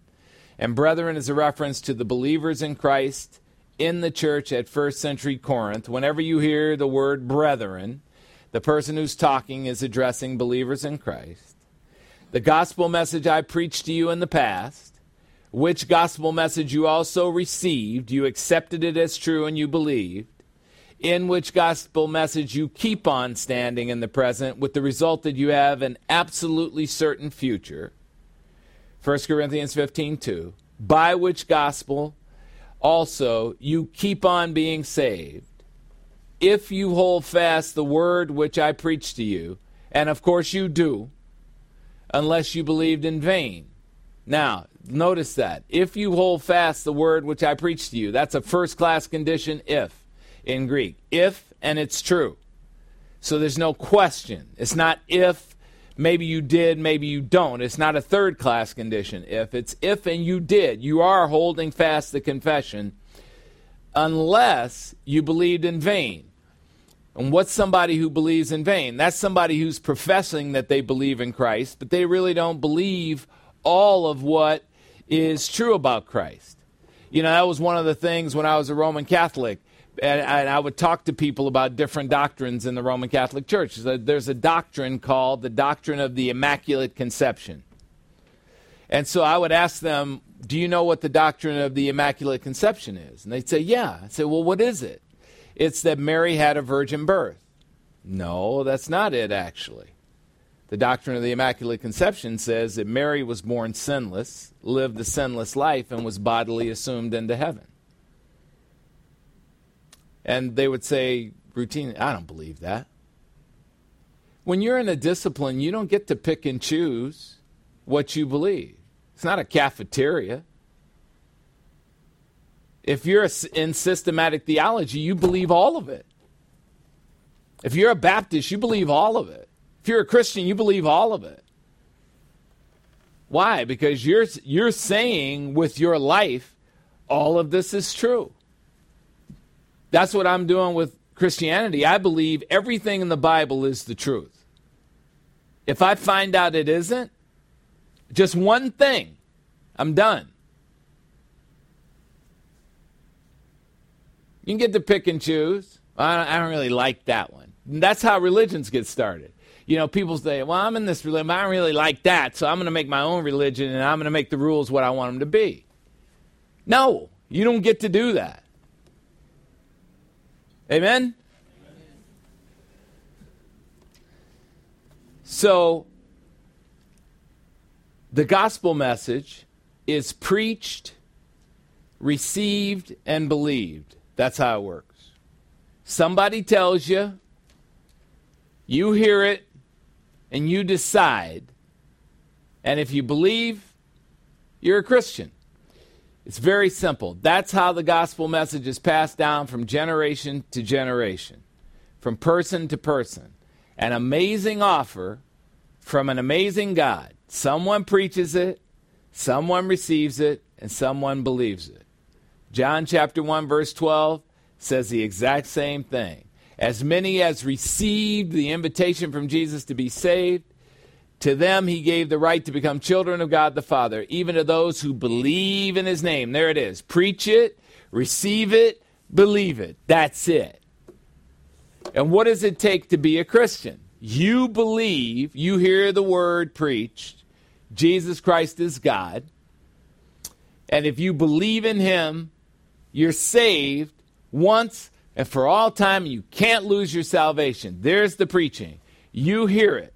Speaker 2: and brethren is a reference to the believers in Christ in the church at first century Corinth whenever you hear the word brethren the person who's talking is addressing believers in Christ the gospel message I preached to you in the past, which gospel message you also received, you accepted it as true and you believed, in which gospel message you keep on standing in the present, with the result that you have an absolutely certain future. 1 Corinthians 15 2. By which gospel also you keep on being saved, if you hold fast the word which I preached to you, and of course you do unless you believed in vain. Now, notice that. If you hold fast the word which I preached to you, that's a first class condition if in Greek. If, and it's true. So there's no question. It's not if, maybe you did, maybe you don't. It's not a third class condition if. It's if and you did. You are holding fast the confession unless you believed in vain. And what's somebody who believes in vain? That's somebody who's professing that they believe in Christ, but they really don't believe all of what is true about Christ. You know, that was one of the things when I was a Roman Catholic, and, and I would talk to people about different doctrines in the Roman Catholic Church. There's a doctrine called the doctrine of the Immaculate Conception. And so I would ask them, Do you know what the doctrine of the Immaculate Conception is? And they'd say, Yeah. I'd say, Well, what is it? It's that Mary had a virgin birth. No, that's not it, actually. The doctrine of the Immaculate Conception says that Mary was born sinless, lived a sinless life, and was bodily assumed into heaven. And they would say routinely, I don't believe that. When you're in a discipline, you don't get to pick and choose what you believe. It's not a cafeteria. If you're in systematic theology, you believe all of it. If you're a Baptist, you believe all of it. If you're a Christian, you believe all of it. Why? Because you're, you're saying with your life, all of this is true. That's what I'm doing with Christianity. I believe everything in the Bible is the truth. If I find out it isn't, just one thing, I'm done. You can get to pick and choose. I don't, I don't really like that one. And that's how religions get started. You know, people say, well, I'm in this religion, I don't really like that, so I'm going to make my own religion and I'm going to make the rules what I want them to be. No, you don't get to do that. Amen? So, the gospel message is preached, received, and believed. That's how it works. Somebody tells you, you hear it, and you decide. And if you believe, you're a Christian. It's very simple. That's how the gospel message is passed down from generation to generation, from person to person. An amazing offer from an amazing God. Someone preaches it, someone receives it, and someone believes it. John chapter 1 verse 12 says the exact same thing. As many as received the invitation from Jesus to be saved, to them he gave the right to become children of God the Father, even to those who believe in his name. There it is. Preach it, receive it, believe it. That's it. And what does it take to be a Christian? You believe, you hear the word preached, Jesus Christ is God. And if you believe in him, you're saved once and for all time. You can't lose your salvation. There's the preaching. You hear it.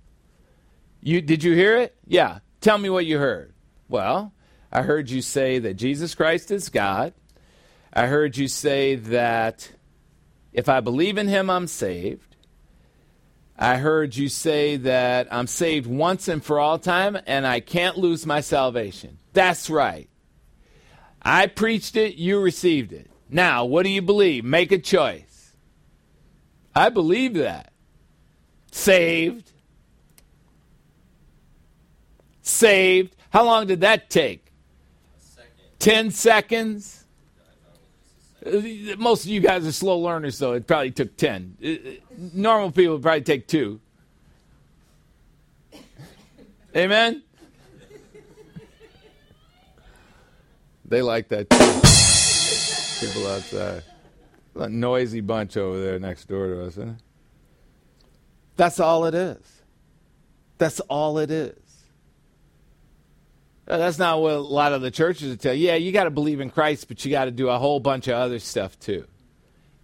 Speaker 2: You did you hear it? Yeah. Tell me what you heard. Well, I heard you say that Jesus Christ is God. I heard you say that if I believe in him, I'm saved. I heard you say that I'm saved once and for all time and I can't lose my salvation. That's right. I preached it, you received it. Now, what do you believe? Make a choice. I believe that. Saved. Saved. How long did that take? 10 seconds? Uh, Most of you guys are slow learners, so it probably took 10. Uh, uh, Normal people probably take two. Amen? They like that. People outside. A noisy bunch over there next door to us, isn't it? That's all it is. That's all it is. Uh, That's not what a lot of the churches tell you. Yeah, you got to believe in Christ, but you got to do a whole bunch of other stuff too.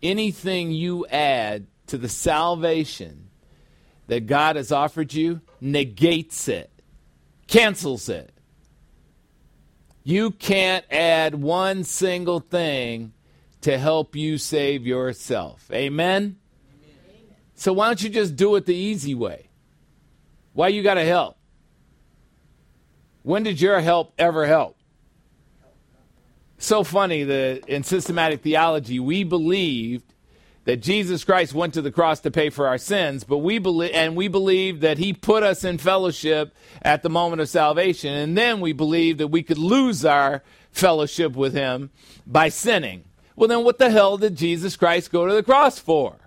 Speaker 2: Anything you add to the salvation that God has offered you negates it, cancels it. You can't add one single thing to help you save yourself. Amen? So why don't you just do it the easy way? Why you got to help? When did your help ever help? So funny that in systematic theology we believed that Jesus Christ went to the cross to pay for our sins, but we believe and we believe that he put us in fellowship at the moment of salvation, and then we believe that we could lose our fellowship with him by sinning. Well, then what the hell did Jesus Christ go to the cross for?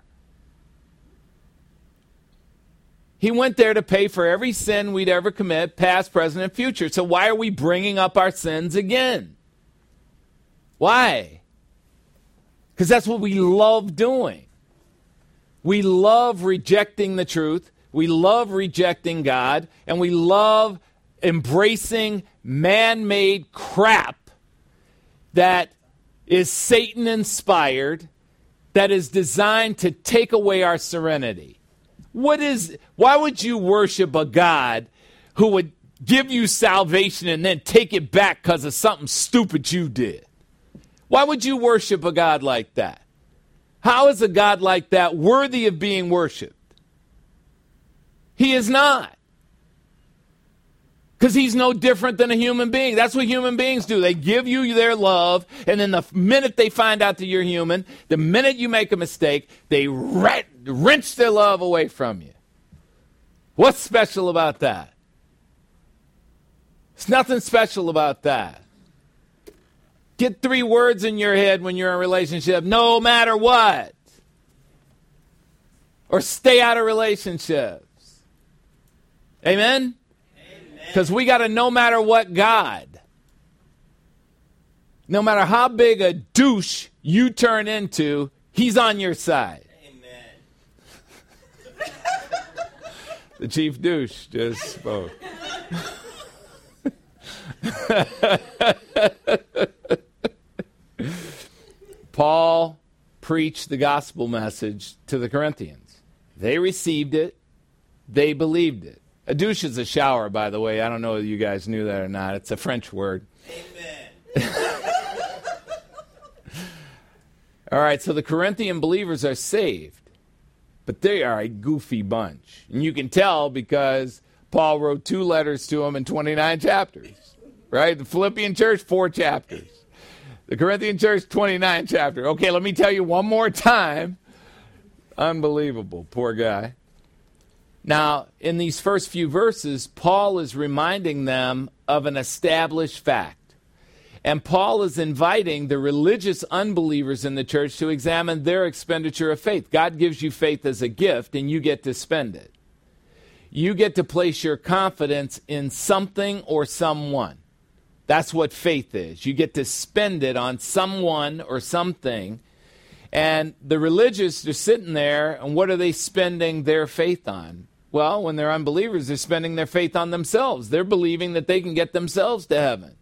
Speaker 2: He went there to pay for every sin we'd ever commit, past, present, and future. So why are we bringing up our sins again? Why? Because that's what we love doing. We love rejecting the truth. We love rejecting God. And we love embracing man made crap that is Satan inspired, that is designed to take away our serenity. What is, why would you worship a God who would give you salvation and then take it back because of something stupid you did? Why would you worship a God like that? How is a God like that worthy of being worshiped? He is not. Because he's no different than a human being. That's what human beings do. They give you their love, and then the minute they find out that you're human, the minute you make a mistake, they re- wrench their love away from you. What's special about that? There's nothing special about that. Get three words in your head when you're in a relationship, no matter what. Or stay out of relationships. Amen? Because we got a no matter what God. No matter how big a douche you turn into, he's on your side. the chief douche just spoke. Paul preached the gospel message to the Corinthians. They received it, they believed it. A douche is a shower, by the way. I don't know if you guys knew that or not. It's a French word. Amen. All right, so the Corinthian believers are saved, but they are a goofy bunch. And you can tell because Paul wrote two letters to them in 29 chapters, right? The Philippian church, four chapters. The Corinthian church, 29 chapter. Okay, let me tell you one more time. Unbelievable, poor guy. Now, in these first few verses, Paul is reminding them of an established fact. And Paul is inviting the religious unbelievers in the church to examine their expenditure of faith. God gives you faith as a gift, and you get to spend it. You get to place your confidence in something or someone. That's what faith is. You get to spend it on someone or something, And the religious are sitting there, and what are they spending their faith on? Well, when they're unbelievers, they're spending their faith on themselves. They're believing that they can get themselves to heaven.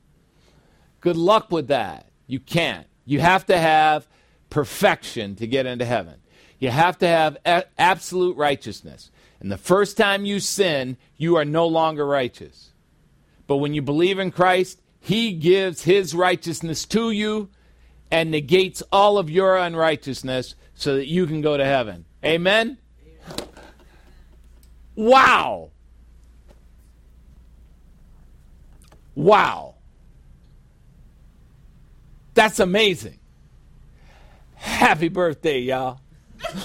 Speaker 2: Good luck with that. You can't. You have to have perfection to get into heaven. You have to have a- absolute righteousness. And the first time you sin, you are no longer righteous. But when you believe in Christ, He gives His righteousness to you and negates all of your unrighteousness so that you can go to heaven. Amen? Wow. Wow. That's amazing. Happy birthday, y'all. Happy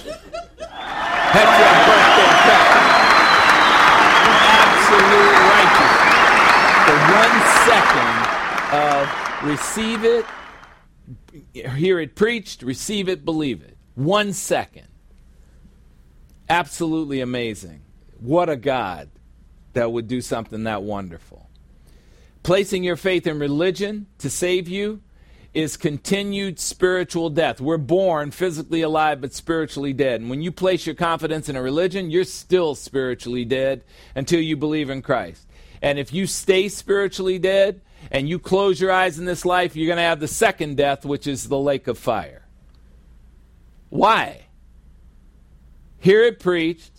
Speaker 2: birthday, Pepper. Absolute. For one second receive it, hear it preached, receive it, believe it. One second. Absolutely amazing. What a God that would do something that wonderful. Placing your faith in religion to save you is continued spiritual death. We're born physically alive but spiritually dead. And when you place your confidence in a religion, you're still spiritually dead until you believe in Christ. And if you stay spiritually dead and you close your eyes in this life, you're going to have the second death, which is the lake of fire. Why? Hear it preached,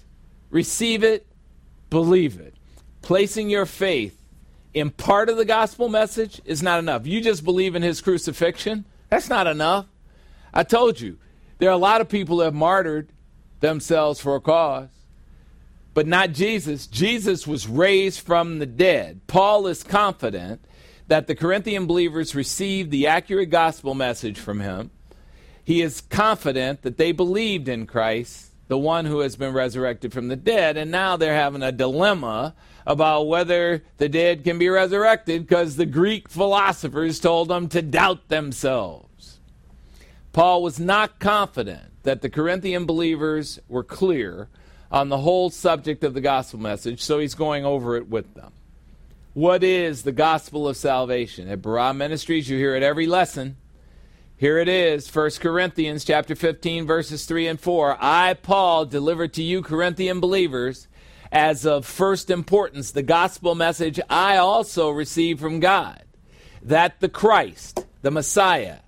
Speaker 2: receive it, believe it. Placing your faith in part of the gospel message is not enough. You just believe in his crucifixion, that's not enough. I told you, there are a lot of people that have martyred themselves for a cause, but not Jesus. Jesus was raised from the dead. Paul is confident that the Corinthian believers received the accurate gospel message from him. He is confident that they believed in Christ, the one who has been resurrected from the dead, and now they're having a dilemma about whether the dead can be resurrected because the Greek philosophers told them to doubt themselves. Paul was not confident that the Corinthian believers were clear on the whole subject of the gospel message, so he's going over it with them. What is the gospel of salvation? At Barah Ministries, you hear it every lesson. Here it is, 1 Corinthians chapter 15 verses 3 and 4. I Paul deliver to you Corinthian believers as of first importance the gospel message I also received from God that the Christ, the Messiah,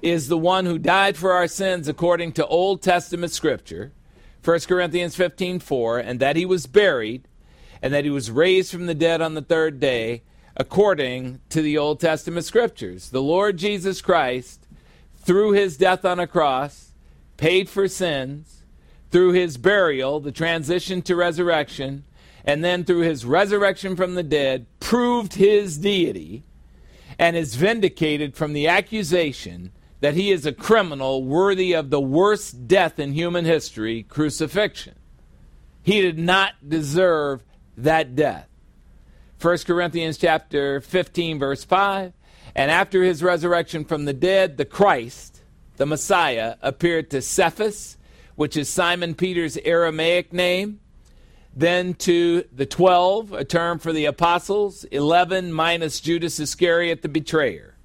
Speaker 2: is the one who died for our sins according to Old Testament scripture, 1 Corinthians 15 4, and that he was buried, and that he was raised from the dead on the third day, according to the Old Testament scriptures. The Lord Jesus Christ, through his death on a cross, paid for sins, through his burial, the transition to resurrection, and then through his resurrection from the dead, proved his deity and is vindicated from the accusation that he is a criminal worthy of the worst death in human history crucifixion. He did not deserve that death. 1 Corinthians chapter 15 verse 5 and after his resurrection from the dead the Christ the Messiah appeared to Cephas which is Simon Peter's Aramaic name then to the 12 a term for the apostles 11 minus Judas Iscariot the betrayer.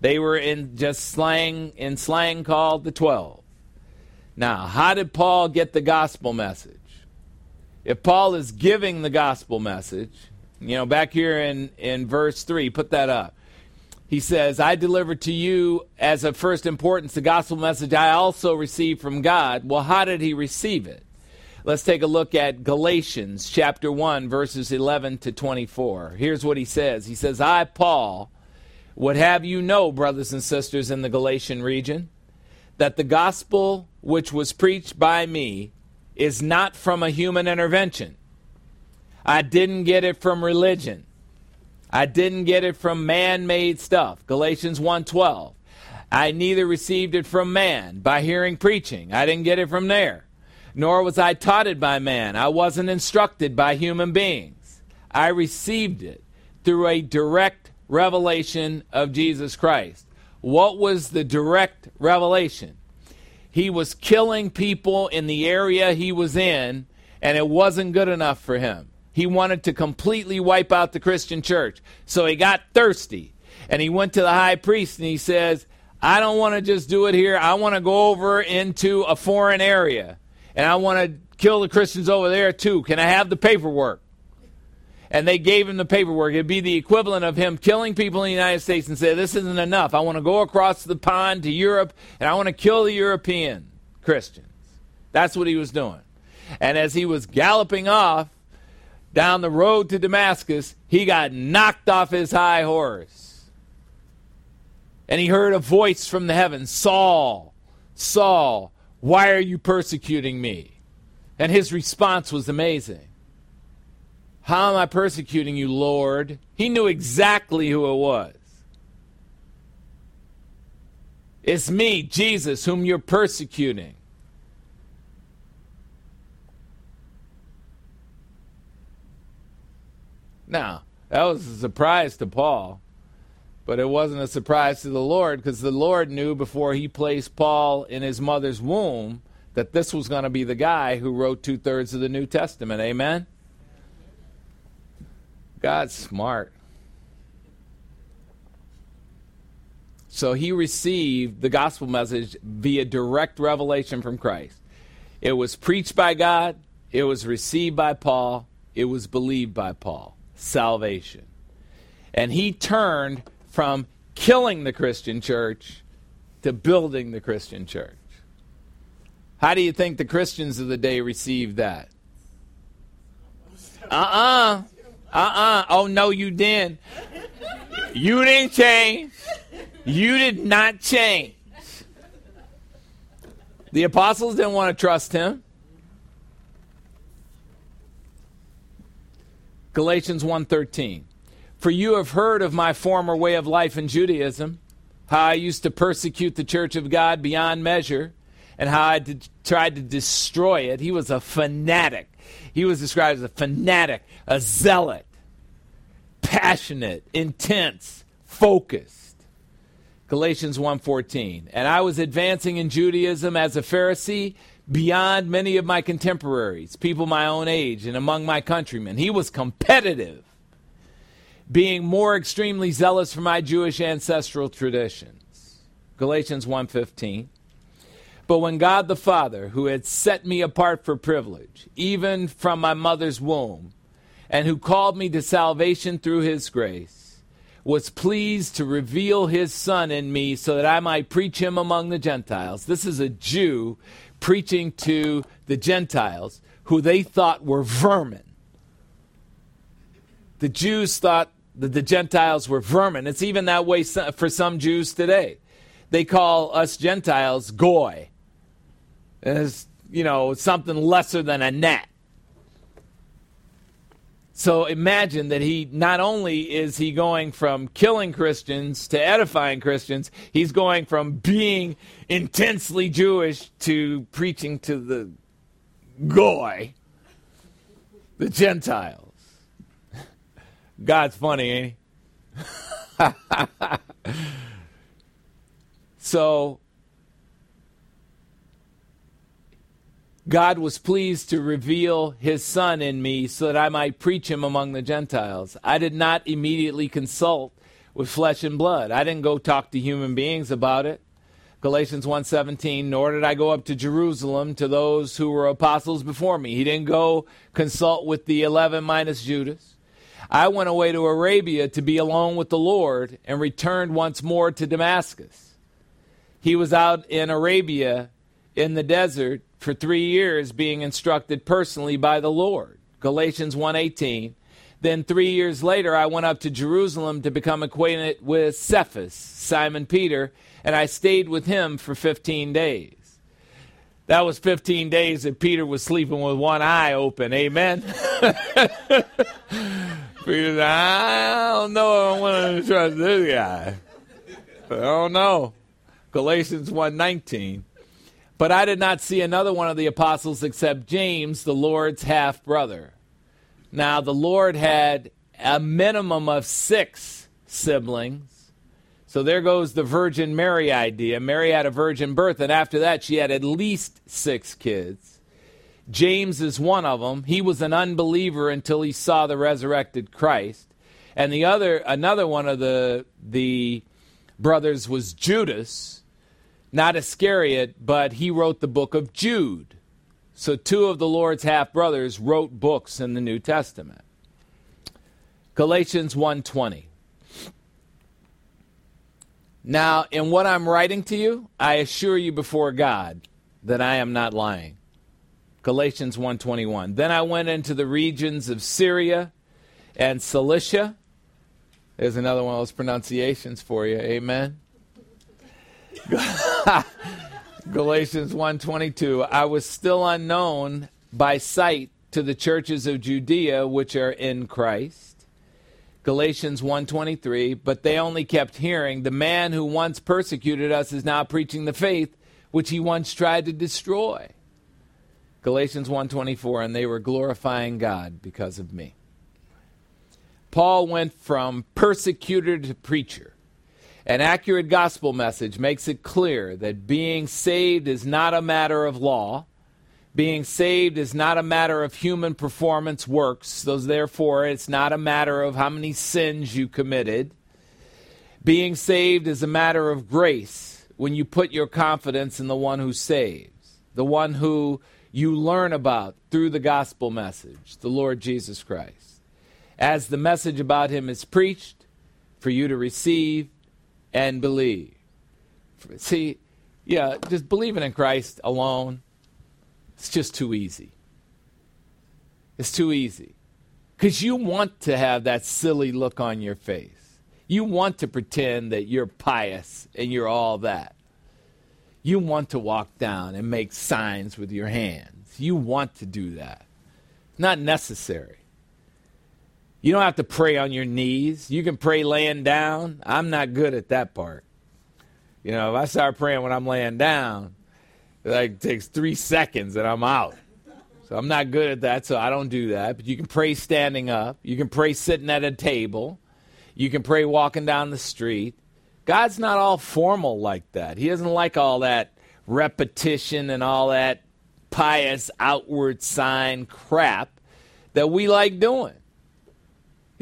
Speaker 2: They were in just slang in slang called the 12 now how did Paul get the gospel message if Paul is giving the gospel message, you know, back here in, in verse 3, put that up. He says, I delivered to you as of first importance the gospel message I also received from God. Well, how did he receive it? Let's take a look at Galatians chapter 1, verses 11 to 24. Here's what he says He says, I, Paul, would have you know, brothers and sisters in the Galatian region, that the gospel which was preached by me is not from a human intervention. I didn't get it from religion. I didn't get it from man-made stuff. Galatians 1:12. I neither received it from man by hearing preaching. I didn't get it from there. Nor was I taught it by man. I wasn't instructed by human beings. I received it through a direct revelation of Jesus Christ. What was the direct revelation? He was killing people in the area he was in, and it wasn't good enough for him. He wanted to completely wipe out the Christian church. So he got thirsty, and he went to the high priest and he says, I don't want to just do it here. I want to go over into a foreign area and I want to kill the Christians over there too. Can I have the paperwork? And they gave him the paperwork. It'd be the equivalent of him killing people in the United States and say, This isn't enough. I want to go across the pond to Europe and I want to kill the European Christians. That's what he was doing. And as he was galloping off down the road to Damascus, he got knocked off his high horse. And he heard a voice from the heavens Saul, Saul, why are you persecuting me? And his response was amazing. How am I persecuting you, Lord? He knew exactly who it was. It's me, Jesus, whom you're persecuting. Now, that was a surprise to Paul, but it wasn't a surprise to the Lord because the Lord knew before he placed Paul in his mother's womb that this was going to be the guy who wrote two thirds of the New Testament. Amen? God's smart. So he received the gospel message via direct revelation from Christ. It was preached by God, it was received by Paul, it was believed by Paul. Salvation. And he turned from killing the Christian church to building the Christian church. How do you think the Christians of the day received that? Uh uh-uh. uh. Uh-uh. Oh, no, you didn't. You didn't change. You did not change. The apostles didn't want to trust him. Galatians 1:13. For you have heard of my former way of life in Judaism, how I used to persecute the church of God beyond measure, and how I did, tried to destroy it. He was a fanatic. He was described as a fanatic, a zealot, passionate, intense, focused. Galatians 1:14. And I was advancing in Judaism as a Pharisee beyond many of my contemporaries, people my own age and among my countrymen. He was competitive, being more extremely zealous for my Jewish ancestral traditions. Galatians 1:15. But when God the Father, who had set me apart for privilege, even from my mother's womb, and who called me to salvation through his grace, was pleased to reveal his Son in me so that I might preach him among the Gentiles. This is a Jew preaching to the Gentiles who they thought were vermin. The Jews thought that the Gentiles were vermin. It's even that way for some Jews today. They call us Gentiles goy. As, you know, something lesser than a gnat. So imagine that he not only is he going from killing Christians to edifying Christians, he's going from being intensely Jewish to preaching to the goy, the Gentiles. God's funny, ain't he? so God was pleased to reveal his Son in me so that I might preach him among the Gentiles. I did not immediately consult with flesh and blood. I didn't go talk to human beings about it. Galatians 1:17 nor did I go up to Jerusalem to those who were apostles before me. He didn't go consult with the 11 minus Judas. I went away to Arabia to be alone with the Lord and returned once more to Damascus. He was out in Arabia in the desert for 3 years being instructed personally by the Lord. Galatians 1:18 then three years later, I went up to Jerusalem to become acquainted with Cephas, Simon Peter, and I stayed with him for 15 days. That was 15 days that Peter was sleeping with one eye open. Amen. Peter I don't know I want to trust this guy. I don't know. Galatians 1:19. But I did not see another one of the apostles except James, the Lord's half brother. Now, the Lord had a minimum of six siblings. So there goes the Virgin Mary idea. Mary had a virgin birth, and after that, she had at least six kids. James is one of them. He was an unbeliever until he saw the resurrected Christ. And the other, another one of the, the brothers was Judas not Iscariot, but he wrote the book of Jude. So two of the Lord's half brothers wrote books in the New Testament. Galatians 1:20. Now, in what I'm writing to you, I assure you before God that I am not lying. Galatians 1:21. Then I went into the regions of Syria and Cilicia. There's another one of those pronunciations for you. Amen. Galatians 1:22. I was still unknown by sight to the churches of Judea which are in Christ. Galatians 1:23, but they only kept hearing, the man who once persecuted us is now preaching the faith which he once tried to destroy. Galatians 1:24, and they were glorifying God because of me. Paul went from persecutor to preacher. An accurate gospel message makes it clear that being saved is not a matter of law. Being saved is not a matter of human performance works, so therefore it's not a matter of how many sins you committed. Being saved is a matter of grace when you put your confidence in the one who saves, the one who you learn about through the gospel message, the Lord Jesus Christ. As the message about him is preached, for you to receive and believe. See, yeah, just believing in Christ alone, it's just too easy. It's too easy. Because you want to have that silly look on your face. You want to pretend that you're pious and you're all that. You want to walk down and make signs with your hands. You want to do that. Not necessary. You don't have to pray on your knees. You can pray laying down. I'm not good at that part. You know, if I start praying when I'm laying down, it like takes three seconds and I'm out. So I'm not good at that, so I don't do that. But you can pray standing up. You can pray sitting at a table. You can pray walking down the street. God's not all formal like that. He doesn't like all that repetition and all that pious outward sign crap that we like doing.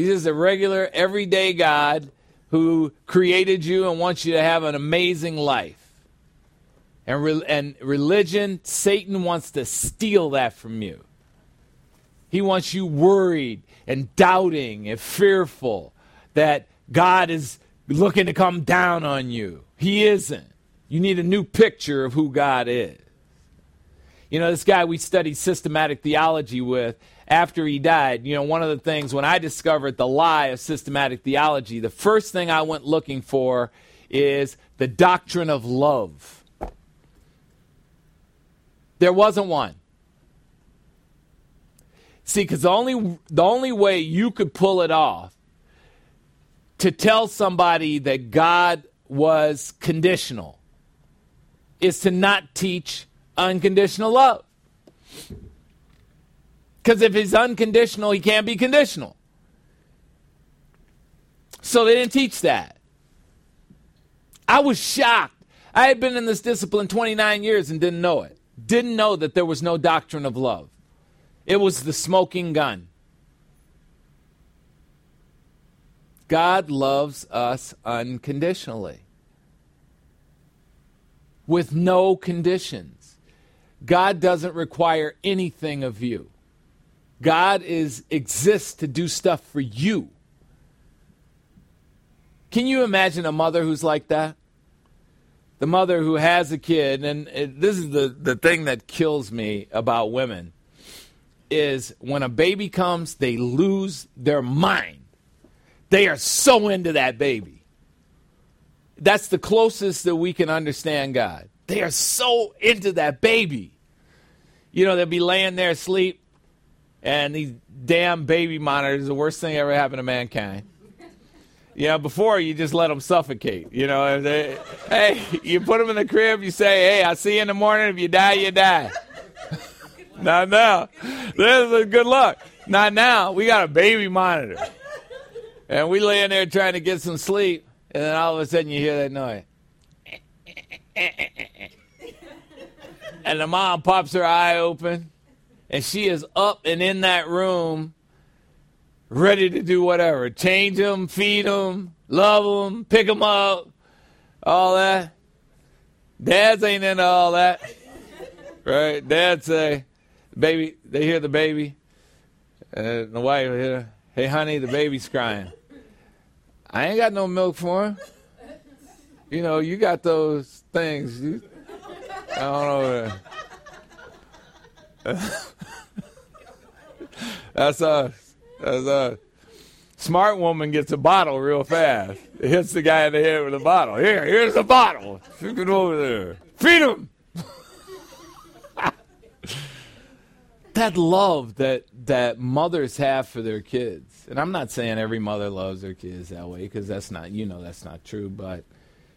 Speaker 2: He's just a regular, everyday God who created you and wants you to have an amazing life. And, re- and religion, Satan wants to steal that from you. He wants you worried and doubting and fearful that God is looking to come down on you. He isn't. You need a new picture of who God is. You know, this guy we studied systematic theology with, after he died, you know, one of the things when I discovered the lie of systematic theology, the first thing I went looking for is the doctrine of love. There wasn't one. See, because the only, the only way you could pull it off to tell somebody that God was conditional is to not teach unconditional love. Because if he's unconditional, he can't be conditional. So they didn't teach that. I was shocked. I had been in this discipline 29 years and didn't know it. Didn't know that there was no doctrine of love. It was the smoking gun. God loves us unconditionally, with no conditions. God doesn't require anything of you. God is exists to do stuff for you. Can you imagine a mother who's like that? The mother who has a kid, and it, this is the, the thing that kills me about women, is when a baby comes, they lose their mind. They are so into that baby. That's the closest that we can understand God. They are so into that baby. You know, they'll be laying there asleep, and these damn baby monitors the worst thing ever happened to mankind. You know, before you just let them suffocate. You know, they, hey, you put them in the crib, you say, hey, I'll see you in the morning. If you die, you die. Not now. This is good luck. Not now. We got a baby monitor. And we lay in there trying to get some sleep, and then all of a sudden you hear that noise. And the mom pops her eye open, and she is up and in that room, ready to do whatever change them, feed them, love them, pick them up, all that. Dads ain't into all that. Right? Dad say, baby, they hear the baby. And the wife hear, hey, honey, the baby's crying. I ain't got no milk for him. You know, you got those things. You, I don't know. That's us. That's us. Smart woman gets a bottle real fast. It hits the guy in the head with a bottle. Here, here's a bottle. Stick it over there. Feed him. that love that that mothers have for their kids, and I'm not saying every mother loves their kids that way because that's not you know that's not true, but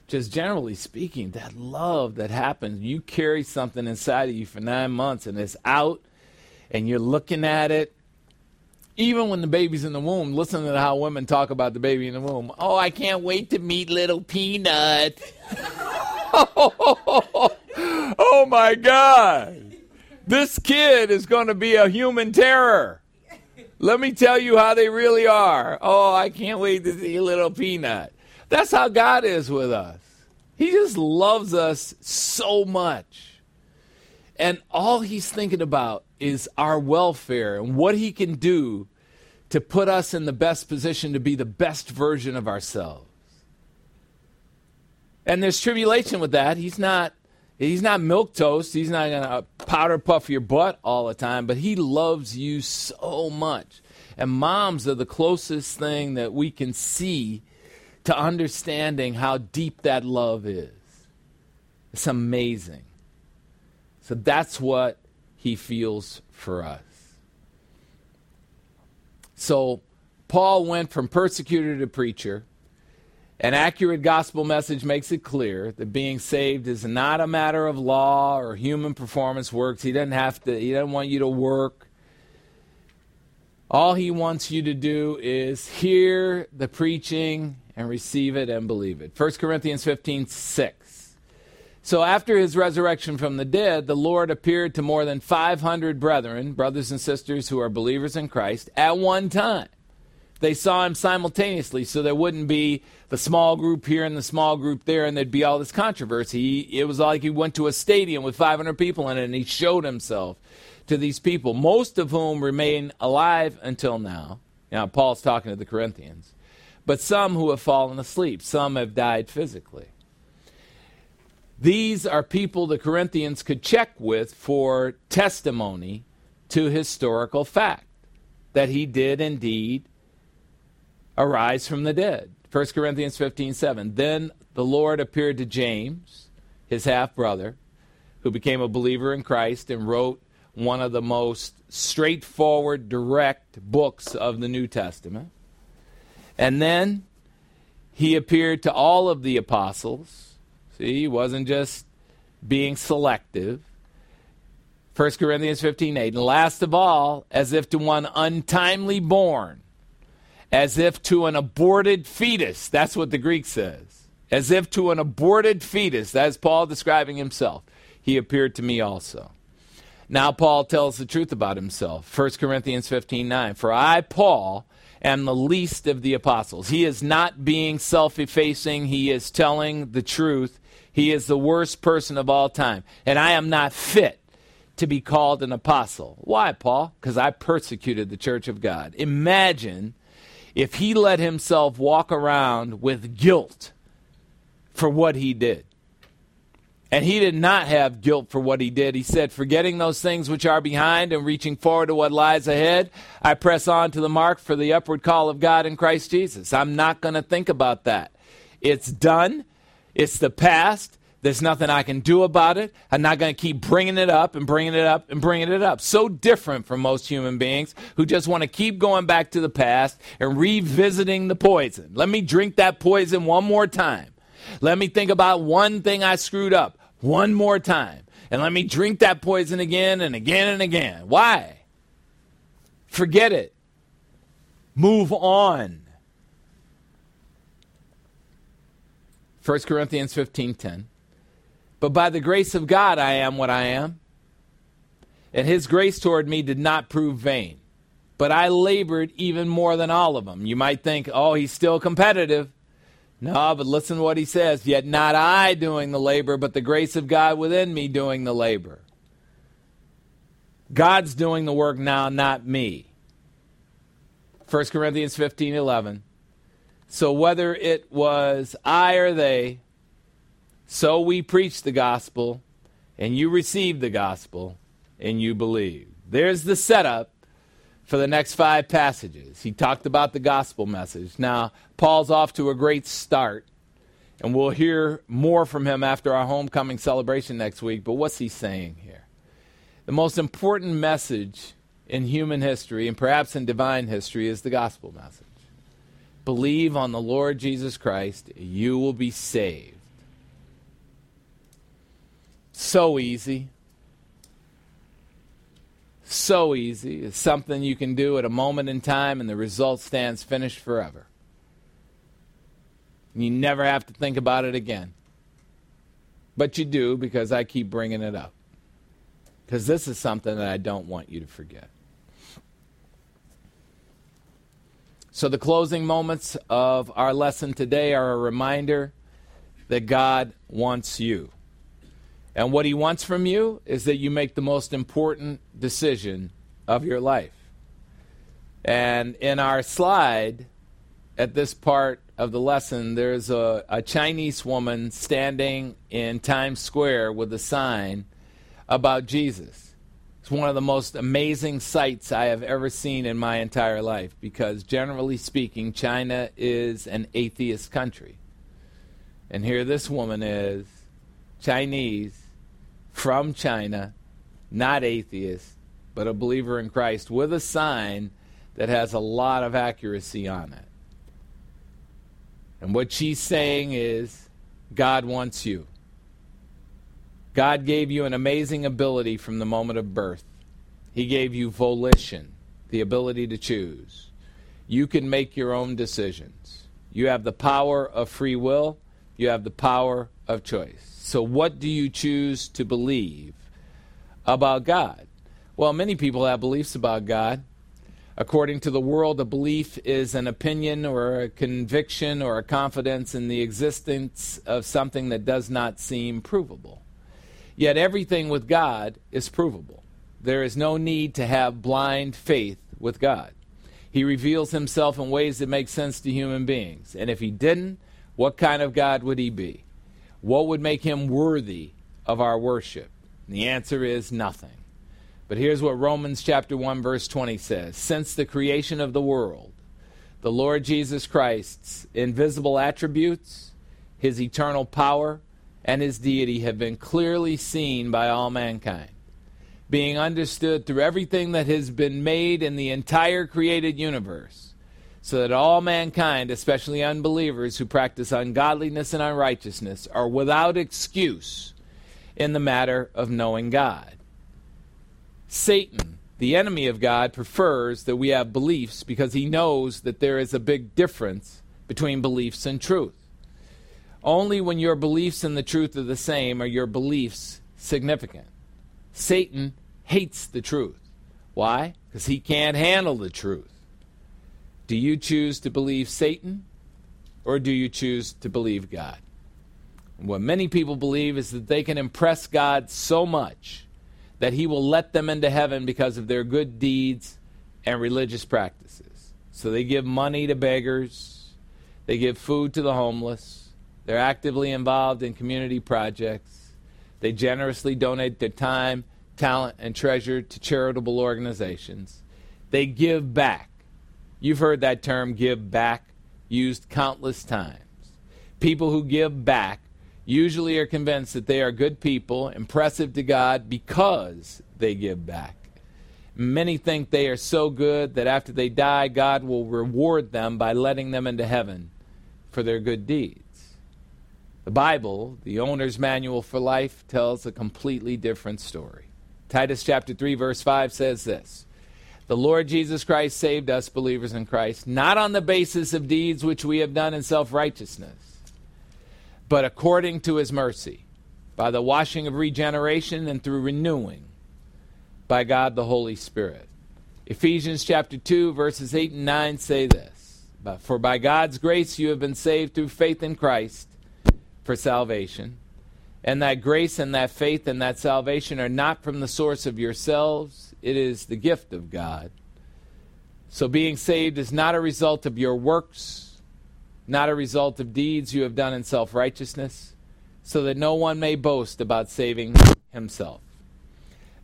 Speaker 2: just generally speaking, that love that happens, you carry something inside of you for nine months and it's out, and you're looking at it even when the baby's in the womb, listen to how women talk about the baby in the womb. Oh, I can't wait to meet little Peanut. oh my God. This kid is going to be a human terror. Let me tell you how they really are. Oh, I can't wait to see little Peanut. That's how God is with us. He just loves us so much. And all he's thinking about is our welfare and what he can do to put us in the best position to be the best version of ourselves. And there's tribulation with that. He's not he's not milk toast. He's not going to powder puff your butt all the time, but he loves you so much. And moms are the closest thing that we can see to understanding how deep that love is. It's amazing. So that's what he feels for us. So Paul went from persecutor to preacher. An accurate gospel message makes it clear that being saved is not a matter of law or human performance works. He doesn't have to he doesn't want you to work. All he wants you to do is hear the preaching and receive it and believe it. 1 Corinthians 15 6. So after his resurrection from the dead, the Lord appeared to more than 500 brethren, brothers and sisters who are believers in Christ, at one time. They saw him simultaneously, so there wouldn't be the small group here and the small group there, and there'd be all this controversy. It was like he went to a stadium with 500 people in it, and he showed himself to these people, most of whom remain alive until now. Now, Paul's talking to the Corinthians, but some who have fallen asleep, some have died physically. These are people the Corinthians could check with for testimony to historical fact that he did indeed arise from the dead. 1 Corinthians 15 7. Then the Lord appeared to James, his half brother, who became a believer in Christ and wrote one of the most straightforward, direct books of the New Testament. And then he appeared to all of the apostles. See, he wasn't just being selective. 1 Corinthians 15 8. And last of all, as if to one untimely born, as if to an aborted fetus. That's what the Greek says. As if to an aborted fetus. That's Paul describing himself. He appeared to me also. Now Paul tells the truth about himself. 1 Corinthians 15 9. For I, Paul, am the least of the apostles. He is not being self effacing, he is telling the truth. He is the worst person of all time. And I am not fit to be called an apostle. Why, Paul? Because I persecuted the church of God. Imagine if he let himself walk around with guilt for what he did. And he did not have guilt for what he did. He said, Forgetting those things which are behind and reaching forward to what lies ahead, I press on to the mark for the upward call of God in Christ Jesus. I'm not going to think about that. It's done, it's the past. There's nothing I can do about it. I'm not going to keep bringing it up and bringing it up and bringing it up. So different from most human beings who just want to keep going back to the past and revisiting the poison. Let me drink that poison one more time. Let me think about one thing I screwed up one more time. And let me drink that poison again and again and again. Why? Forget it. Move on. 1 Corinthians 15:10 But by the grace of God I am what I am and his grace toward me did not prove vain but I labored even more than all of them you might think oh he's still competitive No, but listen to what he says. Yet not I doing the labor, but the grace of God within me doing the labor. God's doing the work now, not me. 1 Corinthians 15 11. So whether it was I or they, so we preach the gospel, and you received the gospel, and you believe. There's the setup for the next five passages. He talked about the gospel message. Now, Paul's off to a great start, and we'll hear more from him after our homecoming celebration next week. But what's he saying here? The most important message in human history, and perhaps in divine history, is the gospel message. Believe on the Lord Jesus Christ, you will be saved. So easy so easy. It's something you can do at a moment in time, and the result stands finished forever. You never have to think about it again. But you do because I keep bringing it up. Because this is something that I don't want you to forget. So, the closing moments of our lesson today are a reminder that God wants you. And what he wants from you is that you make the most important decision of your life. And in our slide, at this part of the lesson, there's a, a Chinese woman standing in Times Square with a sign about Jesus. It's one of the most amazing sights I have ever seen in my entire life because, generally speaking, China is an atheist country. And here this woman is, Chinese, from China, not atheist, but a believer in Christ, with a sign that has a lot of accuracy on it. And what she's saying is God wants you. God gave you an amazing ability from the moment of birth. He gave you volition, the ability to choose. You can make your own decisions. You have the power of free will, you have the power of choice. So, what do you choose to believe about God? Well, many people have beliefs about God. According to the world, a belief is an opinion or a conviction or a confidence in the existence of something that does not seem provable. Yet everything with God is provable. There is no need to have blind faith with God. He reveals himself in ways that make sense to human beings. And if he didn't, what kind of God would he be? What would make him worthy of our worship? And the answer is nothing. But here's what Romans chapter 1 verse 20 says. Since the creation of the world, the Lord Jesus Christ's invisible attributes, his eternal power, and his deity have been clearly seen by all mankind, being understood through everything that has been made in the entire created universe so that all mankind, especially unbelievers who practice ungodliness and unrighteousness, are without excuse in the matter of knowing God. Satan, the enemy of God, prefers that we have beliefs because he knows that there is a big difference between beliefs and truth. Only when your beliefs and the truth are the same are your beliefs significant. Satan hates the truth. Why? Because he can't handle the truth. Do you choose to believe Satan or do you choose to believe God? what many people believe is that they can impress God so much that he will let them into heaven because of their good deeds and religious practices. So they give money to beggars, they give food to the homeless, they're actively involved in community projects, they generously donate their time, talent, and treasure to charitable organizations, they give back You've heard that term give back used countless times. People who give back usually are convinced that they are good people, impressive to God because they give back. Many think they are so good that after they die, God will reward them by letting them into heaven for their good deeds. The Bible, the owner's manual for life, tells a completely different story. Titus chapter 3 verse 5 says this: the Lord Jesus Christ saved us, believers in Christ, not on the basis of deeds which we have done in self righteousness, but according to his mercy, by the washing of regeneration and through renewing by God the Holy Spirit. Ephesians chapter 2, verses 8 and 9 say this for by God's grace you have been saved through faith in Christ for salvation. And that grace and that faith and that salvation are not from the source of yourselves, it is the gift of God. So being saved is not a result of your works, not a result of deeds you have done in self righteousness, so that no one may boast about saving himself.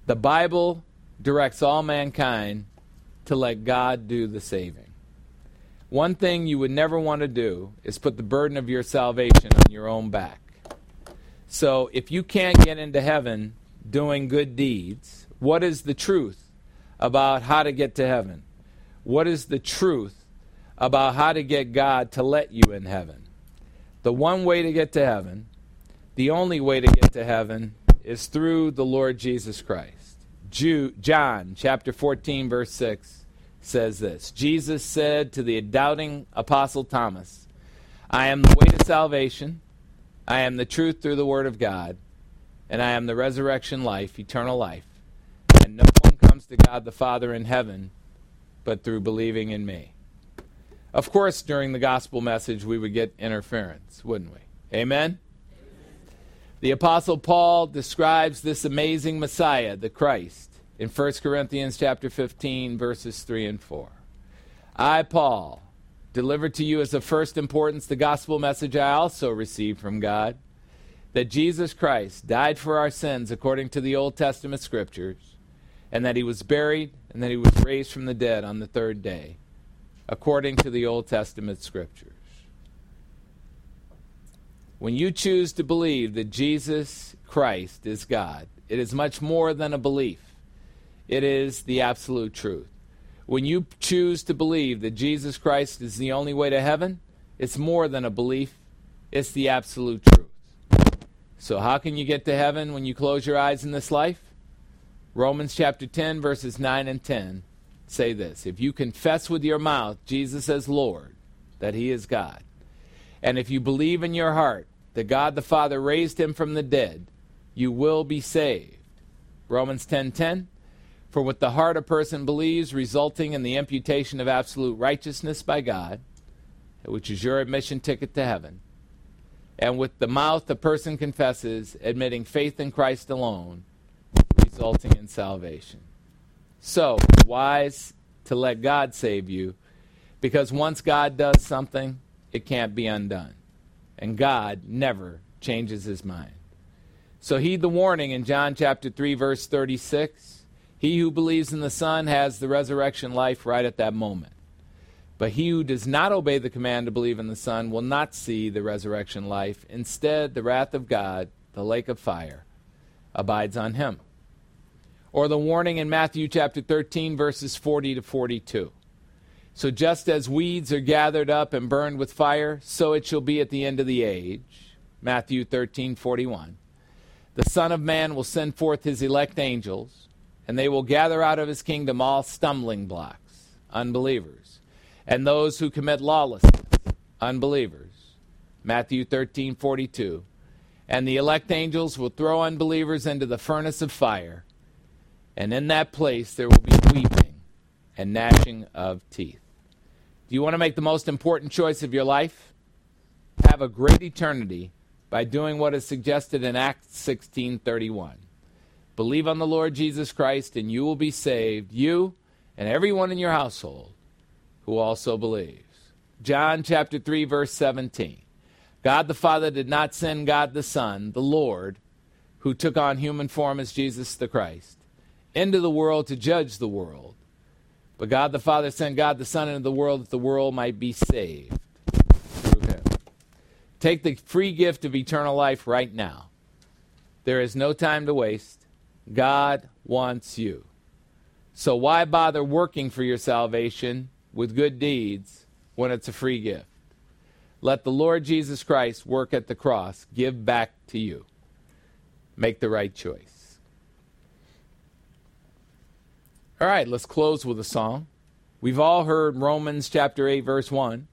Speaker 2: The Bible directs all mankind to let God do the saving. One thing you would never want to do is put the burden of your salvation on your own back. So if you can't get into heaven doing good deeds, what is the truth about how to get to heaven? What is the truth about how to get God to let you in heaven? The one way to get to heaven, the only way to get to heaven, is through the Lord Jesus Christ. Ju- John chapter 14, verse 6 says this Jesus said to the doubting apostle Thomas, I am the way to salvation. I am the truth through the Word of God, and I am the resurrection life, eternal life. And no one comes to God the Father in heaven but through believing in me. Of course, during the gospel message, we would get interference, wouldn't we? Amen? The Apostle Paul describes this amazing Messiah, the Christ, in 1 Corinthians chapter 15, verses 3 and 4. I, Paul, delivered to you as of first importance the gospel message I also received from God that Jesus Christ died for our sins according to the Old Testament scriptures, and that he was buried, and that he was raised from the dead on the third day, according to the Old Testament scriptures. When you choose to believe that Jesus Christ is God, it is much more than a belief, it is the absolute truth. When you choose to believe that Jesus Christ is the only way to heaven, it's more than a belief, it's the absolute truth. So, how can you get to heaven when you close your eyes in this life? Romans chapter 10, verses 9 and 10 say this If you confess with your mouth Jesus as Lord, that he is God, and if you believe in your heart that God the Father raised him from the dead, you will be saved. Romans 10:10 10, For with the heart a person believes resulting in the imputation of absolute righteousness by God, which is your admission ticket to heaven. And with the mouth a person confesses admitting faith in Christ alone, resulting in salvation. So, wise to let God save you because once God does something, it can't be undone. And God never changes his mind. So heed the warning in John chapter 3 verse 36. He who believes in the Son has the resurrection life right at that moment. But he who does not obey the command to believe in the Son will not see the resurrection life. Instead, the wrath of God, the lake of fire, abides on him. Or the warning in Matthew chapter 13 verses 40 to 42. So just as weeds are gathered up and burned with fire, so it shall be at the end of the age. Matthew 13:41. The Son of Man will send forth his elect angels, and they will gather out of his kingdom all stumbling blocks, unbelievers, and those who commit lawlessness, unbelievers. Matthew 13:42. And the elect angels will throw unbelievers into the furnace of fire, and in that place there will be weeping and gnashing of teeth. Do you want to make the most important choice of your life? Have a great eternity by doing what is suggested in Acts 16:31. Believe on the Lord Jesus Christ and you will be saved, you and everyone in your household who also believes. John chapter 3 verse 17. God the Father did not send God the Son, the Lord, who took on human form as Jesus the Christ, into the world to judge the world. But God the Father sent God the Son into the world that the world might be saved through him. Take the free gift of eternal life right now. There is no time to waste. God wants you. So why bother working for your salvation with good deeds when it's a free gift? Let the Lord Jesus Christ work at the cross, give back to you. Make the right choice. All right, let's close with a song. We've all heard Romans chapter 8 verse 1.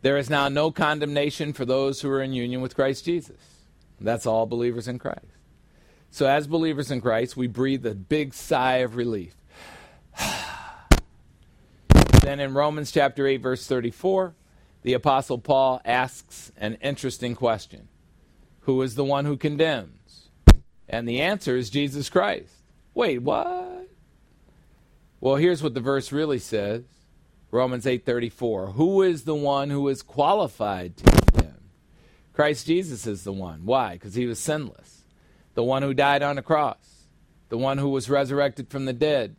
Speaker 2: There is now no condemnation for those who are in union with Christ Jesus. That's all believers in Christ. So as believers in Christ, we breathe a big sigh of relief. then in Romans chapter 8, verse 34, the Apostle Paul asks an interesting question Who is the one who condemns? And the answer is Jesus Christ. Wait, what? Well, here's what the verse really says. Romans 8:34. Who is the one who is qualified to condemn? Christ Jesus is the one. Why? Because he was sinless. The one who died on the cross. The one who was resurrected from the dead.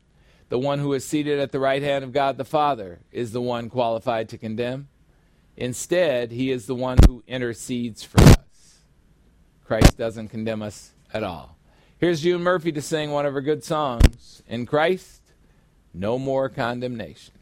Speaker 2: The one who is seated at the right hand of God the Father is the one qualified to condemn. Instead, he is the one who intercedes for us. Christ doesn't condemn us at all. Here's June Murphy to sing one of her good songs In Christ, no more
Speaker 3: condemnation.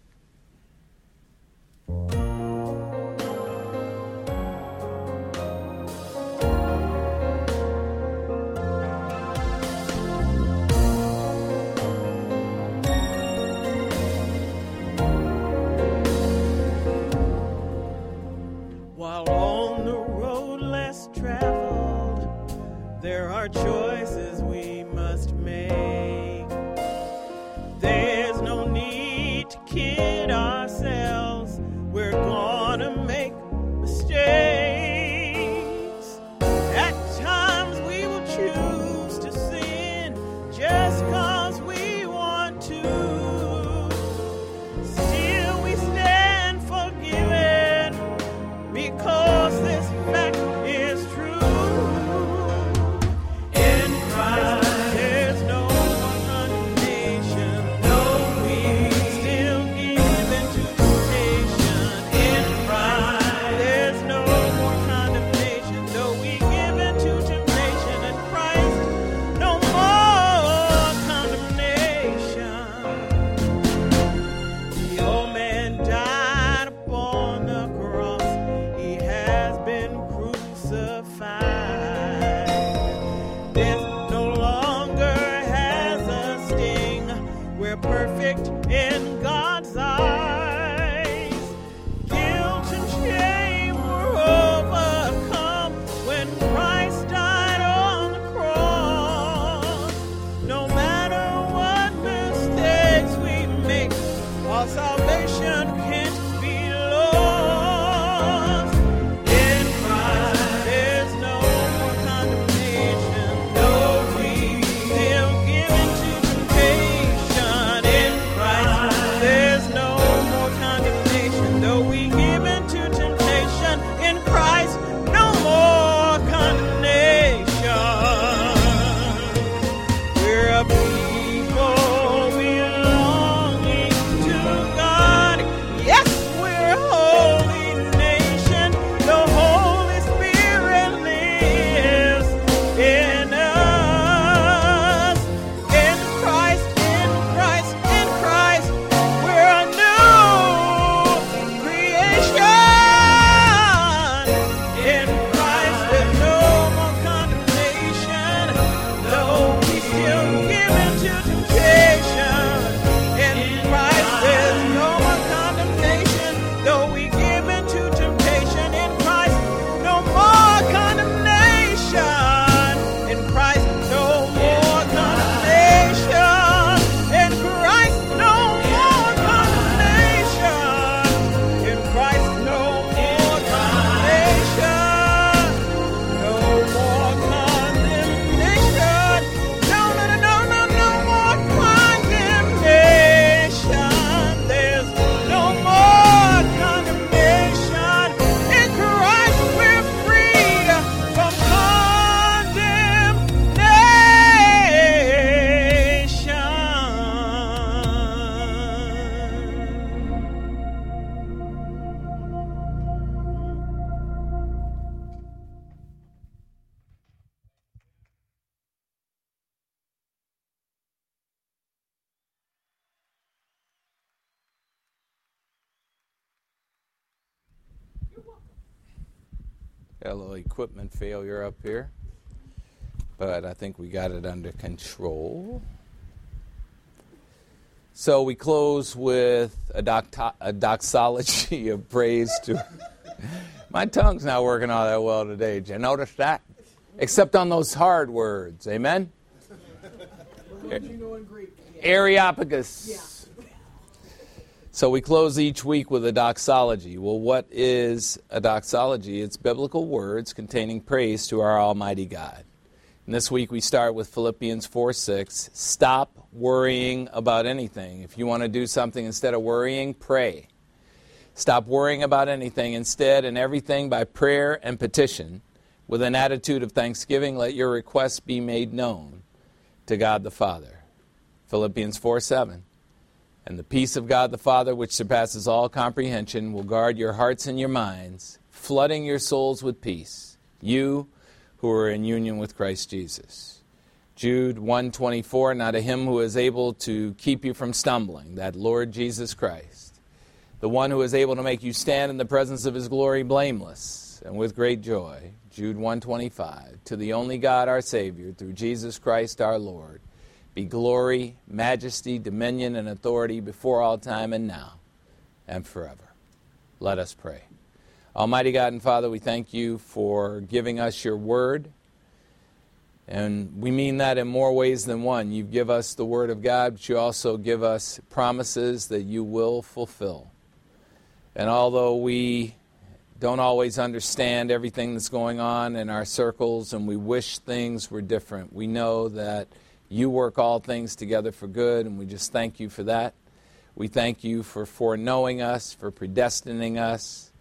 Speaker 2: Got a little equipment failure up here, but I think we got it under control. So we close with a, docto- a doxology of praise to. My tongue's not working all that well today. Did you notice that? Except on those hard words. Amen?
Speaker 3: You know in Greek.
Speaker 2: Areopagus. So we close each week with a doxology. Well, what is a doxology? It's biblical words containing praise to our Almighty God. And this week we start with Philippians 4 6. Stop worrying about anything. If you want to do something instead of worrying, pray. Stop worrying about anything. Instead, in everything by prayer and petition, with an attitude of thanksgiving, let your requests be made known to God the Father. Philippians 4 7. And the peace of God the Father, which surpasses all comprehension, will guard your hearts and your minds, flooding your souls with peace. You who are in union with Christ Jesus. Jude 124, now to him who is able to keep you from stumbling, that Lord Jesus Christ, the one who is able to make you stand in the presence of his glory blameless and with great joy. Jude 125, to the only God our Savior, through Jesus Christ our Lord be glory, majesty, dominion, and authority before all time and now and forever. Let us pray. Almighty God and Father, we thank you for giving us your word. And we mean that in more ways than one. You give us the word of God, but you also give us promises that you will fulfill. And although we don't always understand everything that's going on in our circles and we wish things were different, we know that you work all things together for good, and we just thank you for that. We thank you for foreknowing us, for predestining us,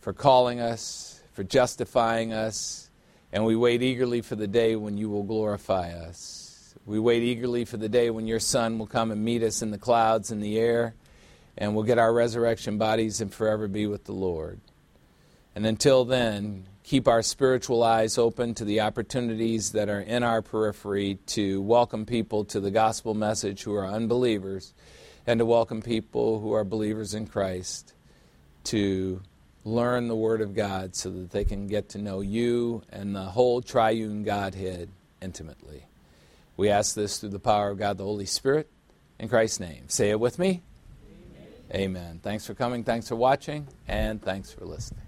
Speaker 2: for calling us, for justifying us, and we wait eagerly for the day when you will glorify us. We wait eagerly for the day when your Son will come and meet us in the clouds in the air, and we'll get our resurrection bodies and forever be with the Lord. And until then, keep our spiritual eyes open to the opportunities that are in our periphery to welcome people to the gospel message who are unbelievers and to welcome people who are believers in Christ to learn the Word of God so that they can get to know you and the whole triune Godhead intimately. We ask this through the power of God the Holy Spirit in Christ's name. Say it with me. Amen. Amen. Thanks for coming, thanks for watching, and thanks for listening.